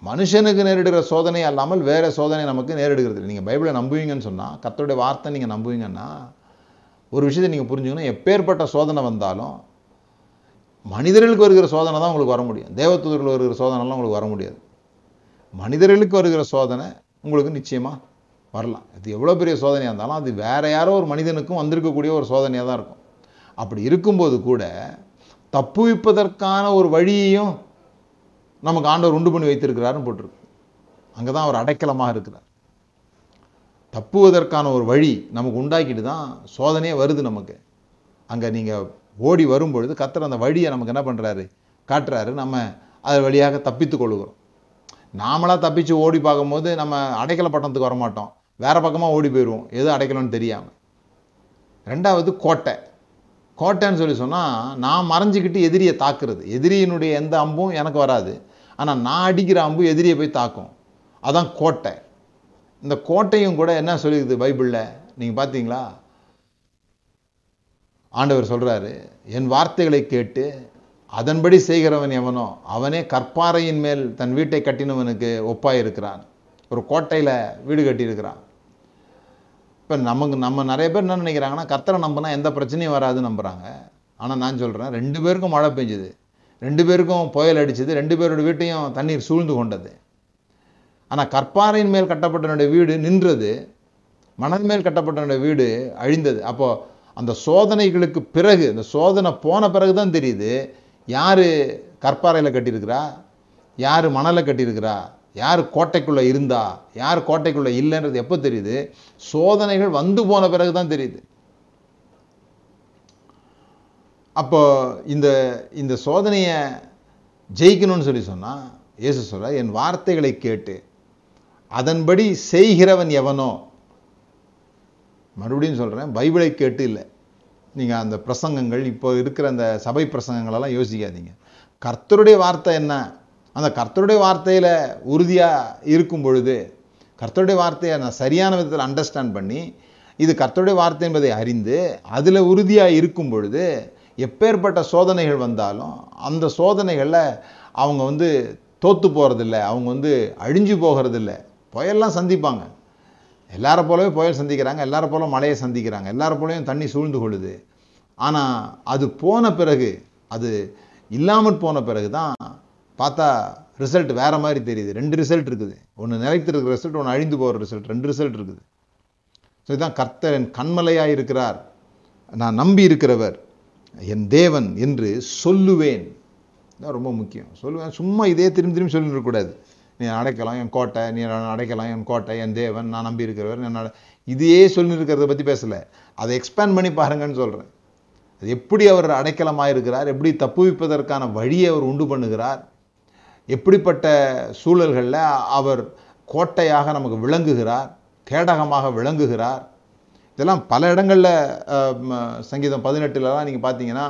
S1: மனுஷனுக்கு நேரிடுகிற சோதனை அல்லாமல் வேறு சோதனை நமக்கு நேரிடுகிறது இல்லை நீங்கள் பைபிளை நம்புவீங்கன்னு சொன்னால் கத்தோடைய வார்த்தை நீங்கள் நம்புவீங்கன்னா ஒரு விஷயத்தை நீங்கள் புரிஞ்சுக்கணும். எப்பேற்பட்ட சோதனை வந்தாலும் மனிதர்களுக்கு வருகிற சோதனை தான் உங்களுக்கு வர முடியும். தேவத்துவர்கள் வருகிற சோதனைலாம் உங்களுக்கு வர முடியாது. மனிதர்களுக்கு வருகிற சோதனை உங்களுக்கு நிச்சயமாக வரலாம். அது எவ்வளோ பெரிய சோதனையாக இருந்தாலும் அது வேறு யாரோ ஒரு மனிதனுக்கும் வந்திருக்கக்கூடிய ஒரு சோதனையாக தான் இருக்கும். அப்படி இருக்கும்போது கூட தப்புவிப்பதற்கான ஒரு வழியையும் நமக்கு ஆண்டவர் உண்டு பண்ணி வைத்திருக்கிறாருன்னு போட்டிருக்கு. அங்கே தான் அவர் அடைக்கலமாக இருக்கிறார். தப்புவதற்கான ஒரு வழி நமக்கு உண்டாக்கிட்டு தான் சோதனையே வருது நமக்கு. அங்கே நீங்கள் ஓடி வரும்பொழுது கத்தர் அந்த வழியை நமக்கு என்ன பண்ணுறாரு காட்டுறாரு. நம்ம அது வழியாக தப்பித்து கொள்கிறோம். நாமளாக தப்பிச்சு ஓடி பார்க்கும்போது நம்ம அடைக்கல பட்டணத்துக்கு வரமாட்டோம். வேறு பக்கமாக ஓடி போயிடுவோம் எது அடைக்கலன்னு தெரியாமல் ரெண்டாவது கோட்டை. கோட்டைன்னு சொல்லி சொன்னால் நான் மறைஞ்சிக்கிட்டு எதிரியை தாக்குறது. எதிரியினுடைய எந்த அம்பும் எனக்கு வராது. ஆனால் நான் அடிக்கிற அம்பு எதிரியை போய் தாக்கும். அதான் கோட்டை. இந்த கோட்டையும் கூட என்ன சொல்லியிருக்குது பைபிளில்? நீங்கள் பார்த்தீங்களா ஆண்டவர் சொல்கிறாரு என் வார்த்தைகளை கேட்டு அதன்படி செய்கிறவன் எவனோ அவனே கற்பாறையின் மேல் தன் வீட்டை கட்டினவனுக்கு ஒப்பாயிருக்கிறான். ஒரு கோட்டையில் வீடு கட்டியிருக்கிறான். இப்போ நமக்கு நம்ம நிறைய பேர் என்ன நினைக்கிறாங்கன்னா கர்த்தரை நம்பினா எந்த பிரச்சனையும் வராதுன்னு நம்புகிறாங்க ஆனால் நான் சொல்கிறேன் ரெண்டு பேருக்கும் மழை பெஞ்சுது. ரெண்டு பேருக்கும் புயல் அடிச்சது. ரெண்டு பேரோட வீட்டையும் தண்ணீர் சூழ்ந்து கொண்டது. ஆனால் கற்பாறையின் மேல் கட்டப்பட்டனுடைய வீடு நின்றது மணல் மேல் கட்டப்பட்டனுடைய வீடு அழிந்தது. அப்போது அந்த சோதனைகளுக்கு பிறகு இந்த சோதனை போன பிறகு தான் தெரியுது யார் கற்பாறையில் கட்டியிருக்கிறா? யார் மணலை கட்டியிருக்கிறா? யார் கோட்டைக்குள்ளே இருந்தா? யார் கோட்டைக்குள்ளே இல்லைன்றது எப்போ தெரியுது? சோதனைகள் வந்து போன பிறகு தான் தெரியுது. அப்போ இந்த இந்த சோதனையை ஜெயிக்கணும்னு சொல்லி சொன்னால் இயேசு சொல்ல என் வார்த்தைகளை கேட்டு அதன்படி செய்கிறவன் எவனோ? மறுபடியும் சொல்கிறேன் பைபிளை கேட்டு இல்லை. நீங்கள் அந்த பிரசங்கங்கள் இப்போ இருக்கிற அந்த சபை பிரசங்கங்களெல்லாம் யோசிக்காதீங்க. கர்த்தருடைய வார்த்தை என்ன? அந்த கர்த்தருடைய வார்த்தையில் உறுதியாக இருக்கும் பொழுது கர்த்தருடைய வார்த்தையை நான் சரியான விதத்தில் அண்டர்ஸ்டாண்ட் பண்ணி இது கர்த்தருடைய வார்த்தை என்பதை அறிந்து அதில் உறுதியாக இருக்கும் பொழுது எப்பேற்பட்ட சோதனைகள் வந்தாலும் அந்த சோதனைகளில் அவங்க வந்து தோற்று போகிறதில்ல அவங்க வந்து அழிஞ்சு போகிறதில்ல. புயல்லாம் சந்திப்பாங்க. எல்லாரை போலவே புயல் சந்திக்கிறாங்க எல்லாரை போல மழையை சந்திக்கிறாங்க எல்லாரை போலவும் தண்ணி சூழ்ந்து கொள்ளுது. ஆனால் அது போன பிறகு அது இல்லாமல் போன பிறகு தான் பார்த்தா ரிசல்ட் வேறு மாதிரி தெரியுது. ரெண்டு ரிசல்ட் இருக்குது. ஒன்று நிலைத்திருக்கிற ரிசல்ட் ஒன்று அழிந்து போகிற ரிசல்ட் ரெண்டு ரிசல்ட் இருக்குது. ஸோ இதுதான் கர்த்தர் என் கண்மலையாக இருக்கிறார். நான் நம்பி இருக்கிறவர். என் தேவன் என்று சொல்லுவேன். தான் ரொம்ப முக்கியம். சொல்லுவேன். சும்மா இதே திரும்பி திரும்பி சொல்லிட்டு இருக்கக்கூடாது நீ அடைக்கலாம் என் கோட்டை நீ அடைக்கலாம் என் கோட்டை என் தேவன் நான் நம்பி இருக்கிறவர் நான் இதையே சொல்லியிருக்கிறத பற்றி பேசலை. அதை எக்ஸ்பேண்ட் பண்ணி பாருங்கன்னு சொல்கிறேன் அது எப்படி அவர் அடைக்கலமாக இருக்கிறார் எப்படி தப்புவிப்பதற்கான வழியை அவர் உண்டு பண்ணுகிறார் எப்படிப்பட்ட சூழல்களில் அவர் கோட்டையாக நமக்கு விளங்குகிறார் கேடகமாக விளங்குகிறார். இதெல்லாம் பல இடங்களில் சங்கீதம் பதினெட்டுலலாம் நீங்கள் பார்த்தீங்கன்னா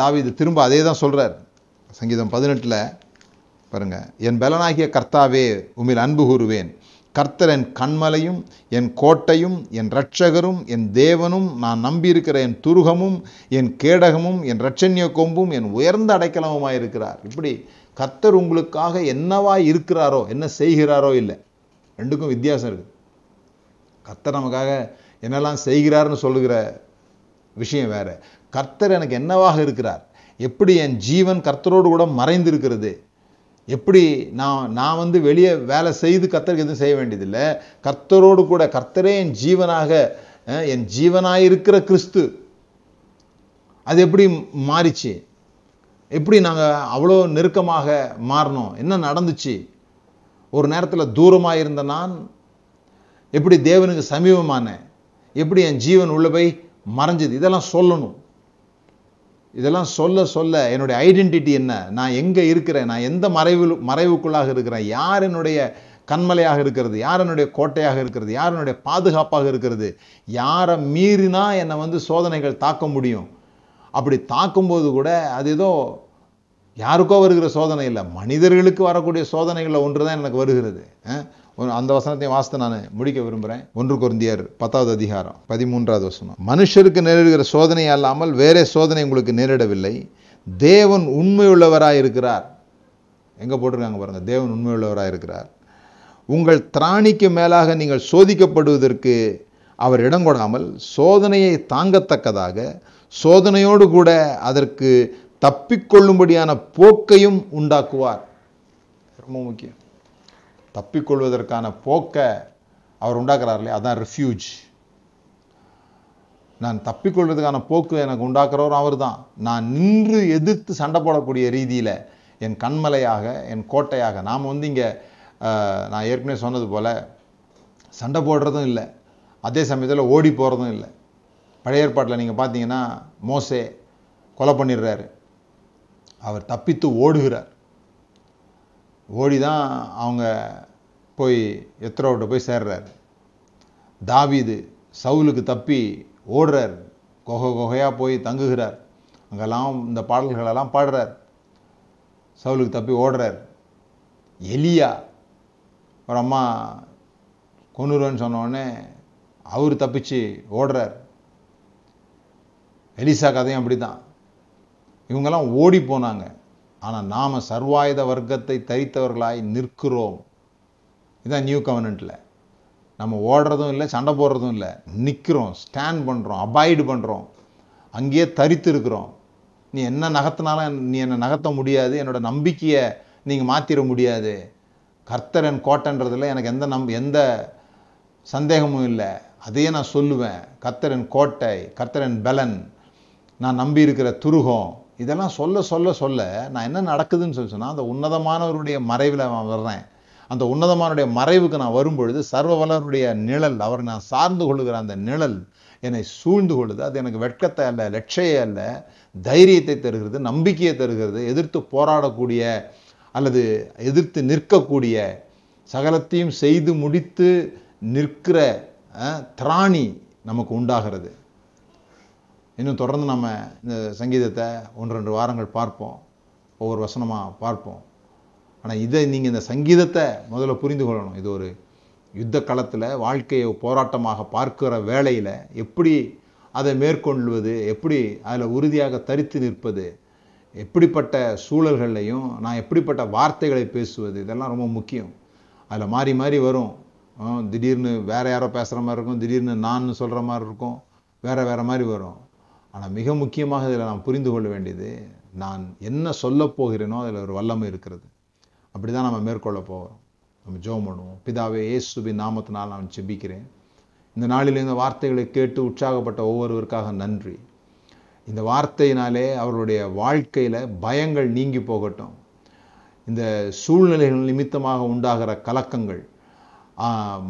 S1: தாவி இது திரும்ப அதே தான் சொல்கிறார் சங்கீதம் பதினெட்டில் பாருங்க என் பலனாகிய கர்த்தாவே உமில் அன்பு கூறுவேன். கர்த்தர் என் கண்மலையும் என் கோட்டையும் என் இரட்சகரும் என் தேவனும் நான் நம்பியிருக்கிற என் துருகமும் என் கேடகமும் என் இரட்சண்ய கொம்பும் என் உயர்ந்த அடைக்கலமுமாக இருக்கிறார். இப்படி கர்த்தர் உங்களுக்காக என்னவா இருக்கிறாரோ என்ன செய்கிறாரோ இல்லை ரெண்டுக்கும் வித்தியாசம் இருக்குது கர்த்தர் நமக்காக என்னெல்லாம் செய்கிறார்னு சொல்லுகிற விஷயம் வேறு. கர்த்தர் எனக்கு என்னவாக இருக்கிறார்? எப்படி என் ஜீவன் கர்த்தரோடு கூட மறைந்திருக்கிறது? எப்படி நான் நான் வந்து வெளியே வேலை செய்து கர்த்தருக்கு எதுவும் செய்ய வேண்டியதில்லை. கர்த்தரோடு கூட கர்த்தரே என் ஜீவனாக என் என் ஜீவனாயிருக்கிற கிறிஸ்து. அது எப்படி மாறிச்சு? எப்படி நாங்கள் அவ்வளோ நெருக்கமாக மாறினோம்? என்ன நடந்துச்சு? ஒரு நேரத்தில் தூரமாக இருந்த நான் எப்படி தேவனுக்கு சமீபமானேன்? எப்படி என் ஜீவன் உள்ள போய் மறைஞ்சது? இதெல்லாம் சொல்லணும். இதெல்லாம் சொல்ல சொல்ல என்னுடைய ஐடென்டிட்டி என்ன? நான் எங்கே இருக்கிறேன்? நான் எந்த மறைவு மறைவுக்குள்ளாக இருக்கிறேன்? யார் என்னுடைய கண்மலையாக இருக்கிறது? யார் என்னுடைய கோட்டையாக இருக்கிறது? யார் என்னுடைய பாதுகாப்பாக இருக்கிறது? யாரை மீறினா என்னை வந்து சோதனைகள் தாக்க முடியும்? அப்படி தாக்கும்போது கூட அது ஏதோ யாருக்கோ வருகிற சோதனை இல்லை. மனிதர்களுக்கு வரக்கூடிய சோதனைகளில் ஒன்று தான் எனக்கு வருகிறது. ஆ? அந்த வசனத்தையும் வாசித்து நான் முடிக்க விரும்புகிறேன் ஒன்று குருந்தியர் பத்தாவது அதிகாரம் பதிமூன்றாவது வசனம். மனுஷருக்கு நேரிடுகிற சோதனை அல்லாமல் வேறே சோதனை உங்களுக்கு நேரிடவில்லை. தேவன் உண்மையுள்ளவராக இருக்கிறார். எங்கே போட்டிருக்காங்க பாருங்கள் தேவன் உண்மையுள்ளவராக இருக்கிறார். உங்கள் திராணிக்கு மேலாக நீங்கள் சோதிக்கப்படுவதற்கு அவர் இடம் கொடாமல் சோதனையை தாங்கத்தக்கதாக சோதனையோடு கூட அதற்கு தப்பிக்கொள்ளும்படியான போக்கையும் உண்டாக்குவார். ரொம்ப முக்கியம். தப்பிக்கொள்வதற்கான போக்கை அவர் உண்டாக்குறார் இல்லையா அதான் ரிஃப்யூஜ் நான் தப்பிக்கொள்வதற்கான போக்கு எனக்கு உண்டாக்குறவரும் அவர் தான் நான் நின்று எதிர்த்து சண்டை போடக்கூடிய ரீதியில் என் கண்மலையாக என் கோட்டையாக நாம் வந்து இங்கே நான் ஏற்கனவே சொன்னது போல் சண்டை போடுறதும் இல்லை. அதே சமயத்தில் ஓடி போகிறதும் இல்லை. பழைய ஏற்பாட்டில் நீங்கள் பார்த்தீங்கன்னா மோசே கொலை பண்ணிடுறாரு. அவர் தப்பித்து ஓடுகிறார். ஓடி தான் அவங்க போய் எத்ரோவிட்ட போய் சேர்றாரு. தாவிது சவுலுக்கு தப்பி ஓடுறார். கொகை கொகையாக போய் தங்குகிறார். அங்கெல்லாம் இந்த பாடல்களெல்லாம் பாடுறார். சவுலுக்கு தப்பி ஓடுறார். எலியா ஒரு அம்மா கொன்னுருவேன்னு சொன்னோடனே அவர் தப்பிச்சு ஓடுறார். எலிசா கதையும் அப்படிதான். இவங்கெல்லாம் ஓடி போனாங்க. ஆனால் நாம் சர்வாயுத வர்க்கத்தை தரித்தவர்களாய் நிற்கிறோம். இதுதான் நியூ கவர்னண்ட்டில் நம்ம ஓடுறதும் இல்லை சண்டை போடுறதும் இல்லை. நிற்கிறோம் ஸ்டாண்ட் பண்ணுறோம் அபாய்டு பண்ணுறோம் அங்கேயே தரித்து இருக்கிறோம். நீ என்ன நகர்த்தினாலும் நீ என்னை நகர்த்த முடியாது. என்னோட நம்பிக்கையை நீங்கள் மாற்றிட முடியாது. கர்த்தர் என் எனக்கு எந்த நம் எந்த சந்தேகமும் இல்லை. அதையே நான் சொல்லுவேன். கர்த்தர் என் கோட்டை கர்த்தர் என் பலன். நான் நம்பி இருக்கிற துருகம். இதெல்லாம் சொல்ல சொல்ல சொல்ல நான் என்ன நடக்குதுன்னு சொல்லி சொன்னால் அந்த உன்னதமானவருடைய மறைவில் நான் வர்றேன். அந்த உன்னதமானுடைய மறைவுக்கு நான் வரும்பொழுது சர்வ நிழல் அவரை நான் சார்ந்து கொள்ளுகிற அந்த நிழல் என்னை சூழ்ந்து கொள்ளுது. அது எனக்கு வெட்கத்தை அல்ல லட்சையை அல்ல தைரியத்தை தருகிறது நம்பிக்கையை தருகிறது எதிர்த்து போராடக்கூடிய அல்லது எதிர்த்து நிற்கக்கூடிய சகலத்தையும் செய்து முடித்து நிற்கிற திராணி நமக்கு உண்டாகிறது. இன்னும் தொடர்ந்து நம்ம இந்த சங்கீதத்தை ஒன்று ரெண்டு வாரங்கள் பார்ப்போம். ஒவ்வொரு வசனமாக பார்ப்போம். ஆனால் இதை நீங்கள் இந்த சங்கீதத்தை முதல்ல புரிந்து கொள்ளணும். இது ஒரு யுத்த களத்தில் வாழ்க்கையை போராட்டமாக பார்க்கிற வேளையில் எப்படி அதை மேற்கொள்வது எப்படி அதில் உறுதியாக தரித்து நிற்பது எப்படிப்பட்ட சூழல்கள்லையும் நான் எப்படிப்பட்ட வார்த்தைகளை பேசுவது இதெல்லாம் ரொம்ப முக்கியம். அதில் மாறி மாறி வரும். திடீர்னு வேறு யாரோ பேசுகிற மாதிரி இருக்கும் திடீர்னு நான் சொல்கிற மாதிரி இருக்கும் வேறு வேறு மாதிரி வரும். ஆனால் மிக முக்கியமாக இதில் நான் புரிந்து கொள்ள வேண்டியது நான் என்ன சொல்ல போகிறேனோ அதில் ஒரு வல்லமை இருக்கிறது. அப்படி தான் நம்ம மேற்கொள்ள போகிறோம் நம்ம ஜோம் பண்ணுவோம். பிதாவே ஏசுபி நாமத்தினால் நான் ஜெபிக்கிறேன். இந்த நாளில் இந்த வார்த்தைகளை கேட்டு உற்சாகப்பட்ட ஒவ்வொருவருக்காக நன்றி. இந்த வார்த்தையினாலே அவர்களுடைய வாழ்க்கையில் பயங்கள் நீங்கி போகட்டும். இந்த சூழ்நிலைகள் நிமித்தமாக உண்டாகிற கலக்கங்கள்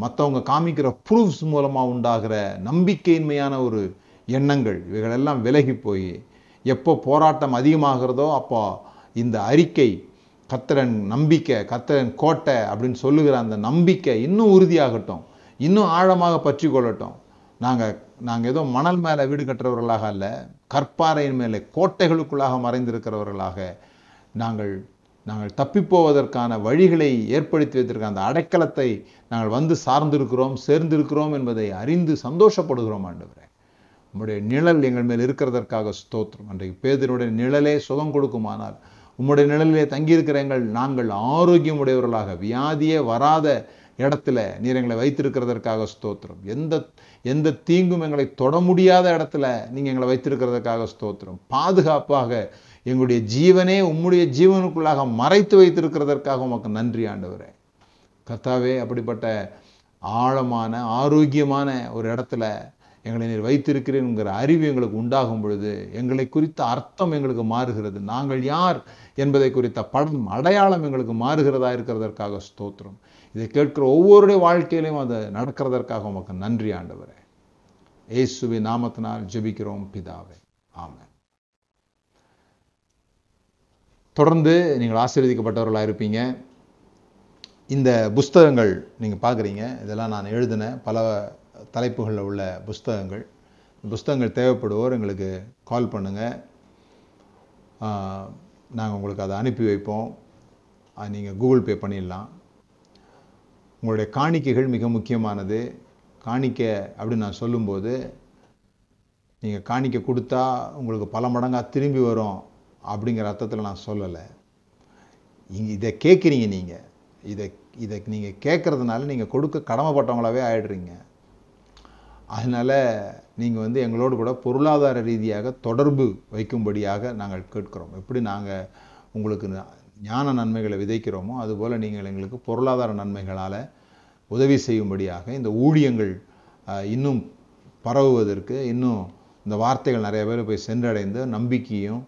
S1: மற்றவங்க காமிக்கிற ப்ரூஃப்ஸ் மூலமாக உண்டாகிற நம்பிக்கையின்மையான ஒரு எண்ணங்கள் இவைகளெல்லாம் விலகி போய் எப்போ போராட்டம் அதிகமாகிறதோ அப்போ இந்த அறிக்கை கத்திரன் நம்பிக்கை கத்திரன் கோட்டை அப்படின்னு சொல்லுகிற அந்த நம்பிக்கை இன்னும் உறுதியாகட்டும் இன்னும் ஆழமாக பற்றி கொள்ளட்டும். நாங்கள் நாங்கள் ஏதோ மணல் மேலே வீடு கட்டுறவர்களாக அல்ல கற்பாறையின் மேலே கோட்டைகளுக்குள்ளாக மறைந்திருக்கிறவர்களாக நாங்கள் நாங்கள் தப்பிப்போவதற்கான வழிகளை ஏற்படுத்தி வைத்திருக்க அந்த அடைக்கலத்தை நாங்கள் வந்து சார்ந்திருக்கிறோம் சேர்ந்திருக்கிறோம் என்பதை அறிந்து சந்தோஷப்படுகிறோம் ஆண்டவரே. உம்முடைய நிழல் எங்கள் மேல் இருக்கிறதற்காக ஸ்தோத்திரம். அன்றைக்கு பேதனுடைய நிழலே சுகம் கொடுக்குமானால் உம்முடைய நிழலிலே தங்கியிருக்கிற எங்கள் நாங்கள் ஆரோக்கியம் உடையவர்களாக வியாதியே வராத இடத்துல நீர் எங்களை வைத்திருக்கிறதற்காக ஸ்தோத்திரம். எந்த எந்த தீங்கும் எங்களை தொட முடியாத இடத்துல நீங்கள் எங்களை வைத்திருக்கிறதுக்காக ஸ்தோத்திரம். பாதுகாப்பாக எங்களுடைய ஜீவனே உம்முடைய ஜீவனுக்குள்ளாக மறைத்து வைத்திருக்கிறதற்காக உமக்கு நன்றி ஆண்டவரே. கத்தாவே அப்படிப்பட்ட ஆழமான ஆரோக்கியமான ஒரு இடத்துல எங்களை நீர் வைத்திருக்கிறேன்ங்கிற அறிவு எங்களுக்கு உண்டாகும் பொழுது எங்களை குறித்த அர்த்தம் எங்களுக்கு மாறுகிறது. நாங்கள் யார் என்பதை குறித்த படம் அடையாளம் எங்களுக்கு மாறுகிறதா இருக்கிறதற்காக ஸ்தோத்திரம். இதை கேட்கிற ஒவ்வொருடைய வாழ்க்கையிலையும் அது நடக்கிறதற்காக உமக்கு நன்றி ஆண்டவரே. ஏசுவி நாமத்தினால் ஜெபிக்கிறோம் பிதாவே. ஆமாம் தொடர்ந்து நீங்கள் ஆசீர்வதிக்கப்பட்டவர்களாக இருப்பீங்க. இந்த புஸ்தகங்கள் நீங்கள் பார்க்குறீங்க. இதெல்லாம் நான் எழுதின. பல தலைப்புகளில் உள்ள புஸ்தகங்கள். புஸ்தகங்கள் தேவைப்படுவோர் எங்களுக்கு கால் பண்ணுங்கள் நாங்கள் உங்களுக்கு அதை அனுப்பி வைப்போம். நீங்கள் கூகுள் பே பண்ணிடலாம். உங்களுடைய காணிக்கைகள் மிக முக்கியமானது. காணிக்கை அப்படின்னு நான் சொல்லும்போது நீங்கள் காணிக்கை கொடுத்தா உங்களுக்கு பல மடங்காக திரும்பி வரும் அப்படிங்கிற அர்த்தத்தில் நான் சொல்லலை. இதை கேட்குறீங்க நீங்கள் இதை இதை நீங்கள் கேட்குறதுனால நீங்கள் கொடுக்க கடமைப்பட்டவங்களாவே ஆயிடுறீங்க. அதனால் நீங்கள் வந்து எங்களோடு கூட பொருளாதார ரீதியாக தொடர்பு வைக்கும்படியாக நாங்கள் கேட்கிறோம். எப்படி நாங்கள் உங்களுக்கு ஞான நன்மைகளை விதைக்கிறோமோ அதுபோல் நீங்கள் எங்களுக்கு பொருளாதார நன்மைகளால் உதவி செய்யும்படியாக இந்த ஊழியங்கள் இன்னும் பரவுவதற்கு இன்னும் இந்த வார்த்தைகள் நிறைய பேர் போய் சென்றடைந்து நம்பிக்கையும்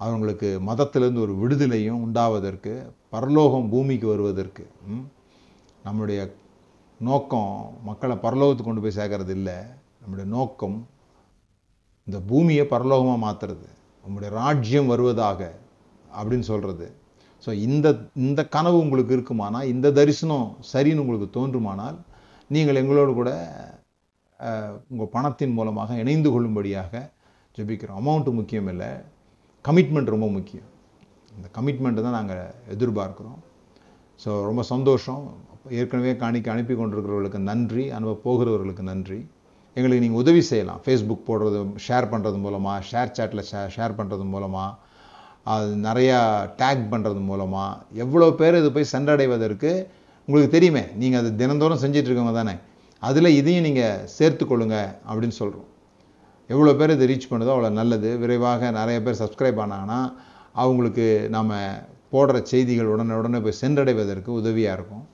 S1: அவங்களுக்கு மதத்திலேருந்து ஒரு விடுதலையும் உண்டாவதற்கு பரலோகம் பூமிக்கு வருவதற்கு நம்முடைய நோக்கம் மக்களை பரலோகத்துக்கு கொண்டு போய் சேர்க்கறது இல்லை. நம்முடைய நோக்கம் இந்த பூமியை பரலோகமாக மாற்றுறது நம்முடைய ராஜ்யம் வருவதாக அப்படின்னு சொல்கிறது ஸோ இந்த இந்த கனவு உங்களுக்கு இருக்குமானால் இந்த தரிசனம் சரின்னு உங்களுக்கு தோன்றுமானால் நீங்கள் எங்களோடு கூட உங்கள் பணத்தின் மூலமாக இணைந்து கொள்ளும்படியாக ஜெபிக்கிறோம். அமௌண்ட்டு முக்கியம் இல்லை. கமிட்மெண்ட் ரொம்ப முக்கியம். இந்த கமிட்மெண்ட்டு தான் நாங்கள் எதிர்பார்க்குறோம். ஸோ ரொம்ப சந்தோஷம். ஏற்கனவே காணிக்க அனுப்பி கொண்டிருக்கிறவர்களுக்கு நன்றி அனுப்ப போகிறவர்களுக்கு நன்றி. எங்களுக்கு நீங்கள் உதவி செய்யலாம். ஃபேஸ்புக் போடுறது ஷேர் பண்ணுறது மூலமாக ஷேர் சேட்டில் ஷே ஷேர் பண்ணுறது மூலமாக அது நிறையா டேக் பண்ணுறது மூலமாக எவ்வளோ பேர் இது போய் சென்றடைவதற்கு உங்களுக்கு தெரியுமே. நீங்கள் அது தினந்தோறும் செஞ்சிட்ருக்கவங்க தானே. அதில் இதையும் நீங்கள் சேர்த்துக்கொள்ளுங்க அப்படின்னு சொல்கிறோம் எவ்வளோ பேர் இது ரீச் பண்ணுதோ அவ்வளோ நல்லது. விரைவாக நிறைய பேர் சப்ஸ்கிரைப் ஆனாங்கன்னா அவங்களுக்கு நம்ம போடுற செய்திகள் உடனே உடனே போய் சென்றடைவதற்கு உதவியாக இருக்கும்.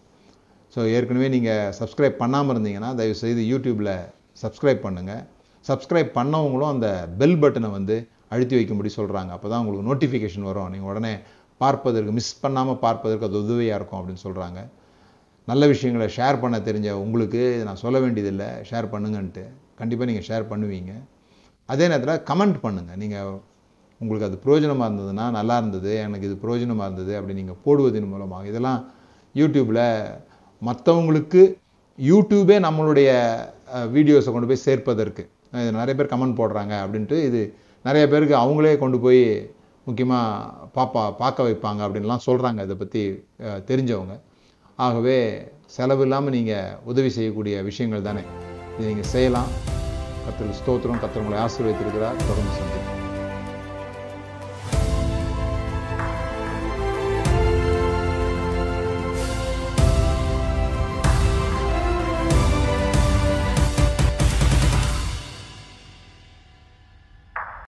S1: ஸோ ஏற்கனவே நீங்கள் சப்ஸ்கிரைப் பண்ணாமல் இருந்தீங்கன்னா தயவுசெய்து யூடியூப்பில் சப்ஸ்கிரைப் பண்ணுங்கள் சப்ஸ்கிரைப் பண்ணவங்களும் அந்த பெல் பட்டனை வந்து அழுத்தி வைக்கும்படி சொல்கிறாங்க அப்போ தான் உங்களுக்கு நோட்டிஃபிகேஷன் வரும். நீங்கள் உடனே பார்ப்பதற்கு மிஸ் பண்ணாமல் பார்ப்பதற்கு அது உதவியாக இருக்கும் அப்படின்னு சொல்கிறாங்க நல்ல விஷயங்களை ஷேர் பண்ண தெரிஞ்ச உங்களுக்கு நான் சொல்ல வேண்டியதில்லை. ஷேர் பண்ணுங்கன்ட்டு. கண்டிப்பாக நீங்கள் ஷேர் பண்ணுவீங்க. அதே நேரத்தில் கமெண்ட் பண்ணுங்கள் நீங்கள் உங்களுக்கு அது பிரயோஜனமாக இருந்ததுன்னா நல்லா இருந்தது. எனக்கு இது பிரயோஜனமாக இருந்தது அப்படி நீங்கள் போடுவதன் மூலமாக. இதெல்லாம் யூடியூப்பில் மற்றவங்களுக்கு யூடியூபே நம்மளுடைய வீடியோஸை கொண்டு போய் சேர்ப்பதற்கு. நிறைய பேர் கமெண்ட் போடுறாங்க அப்படின்ட்டு இது நிறைய பேருக்கு அவங்களே கொண்டு போய் முக்கியமாக பாப்பா பார்க்க வைப்பாங்க அப்படின்லாம் சொல்கிறாங்க இதை பற்றி தெரிஞ்சவங்க. ஆகவே செலவு இல்லாமல் நீங்கள் உதவி செய்யக்கூடிய விஷயங்கள் தானே. இது நீங்கள் செய்யலாம். கத்திர ஸ்தோத்திரம். கத்திரங்களை ஆசீர்வதித்திருக்கிறார். தொடர்ந்து சந்திக்கும்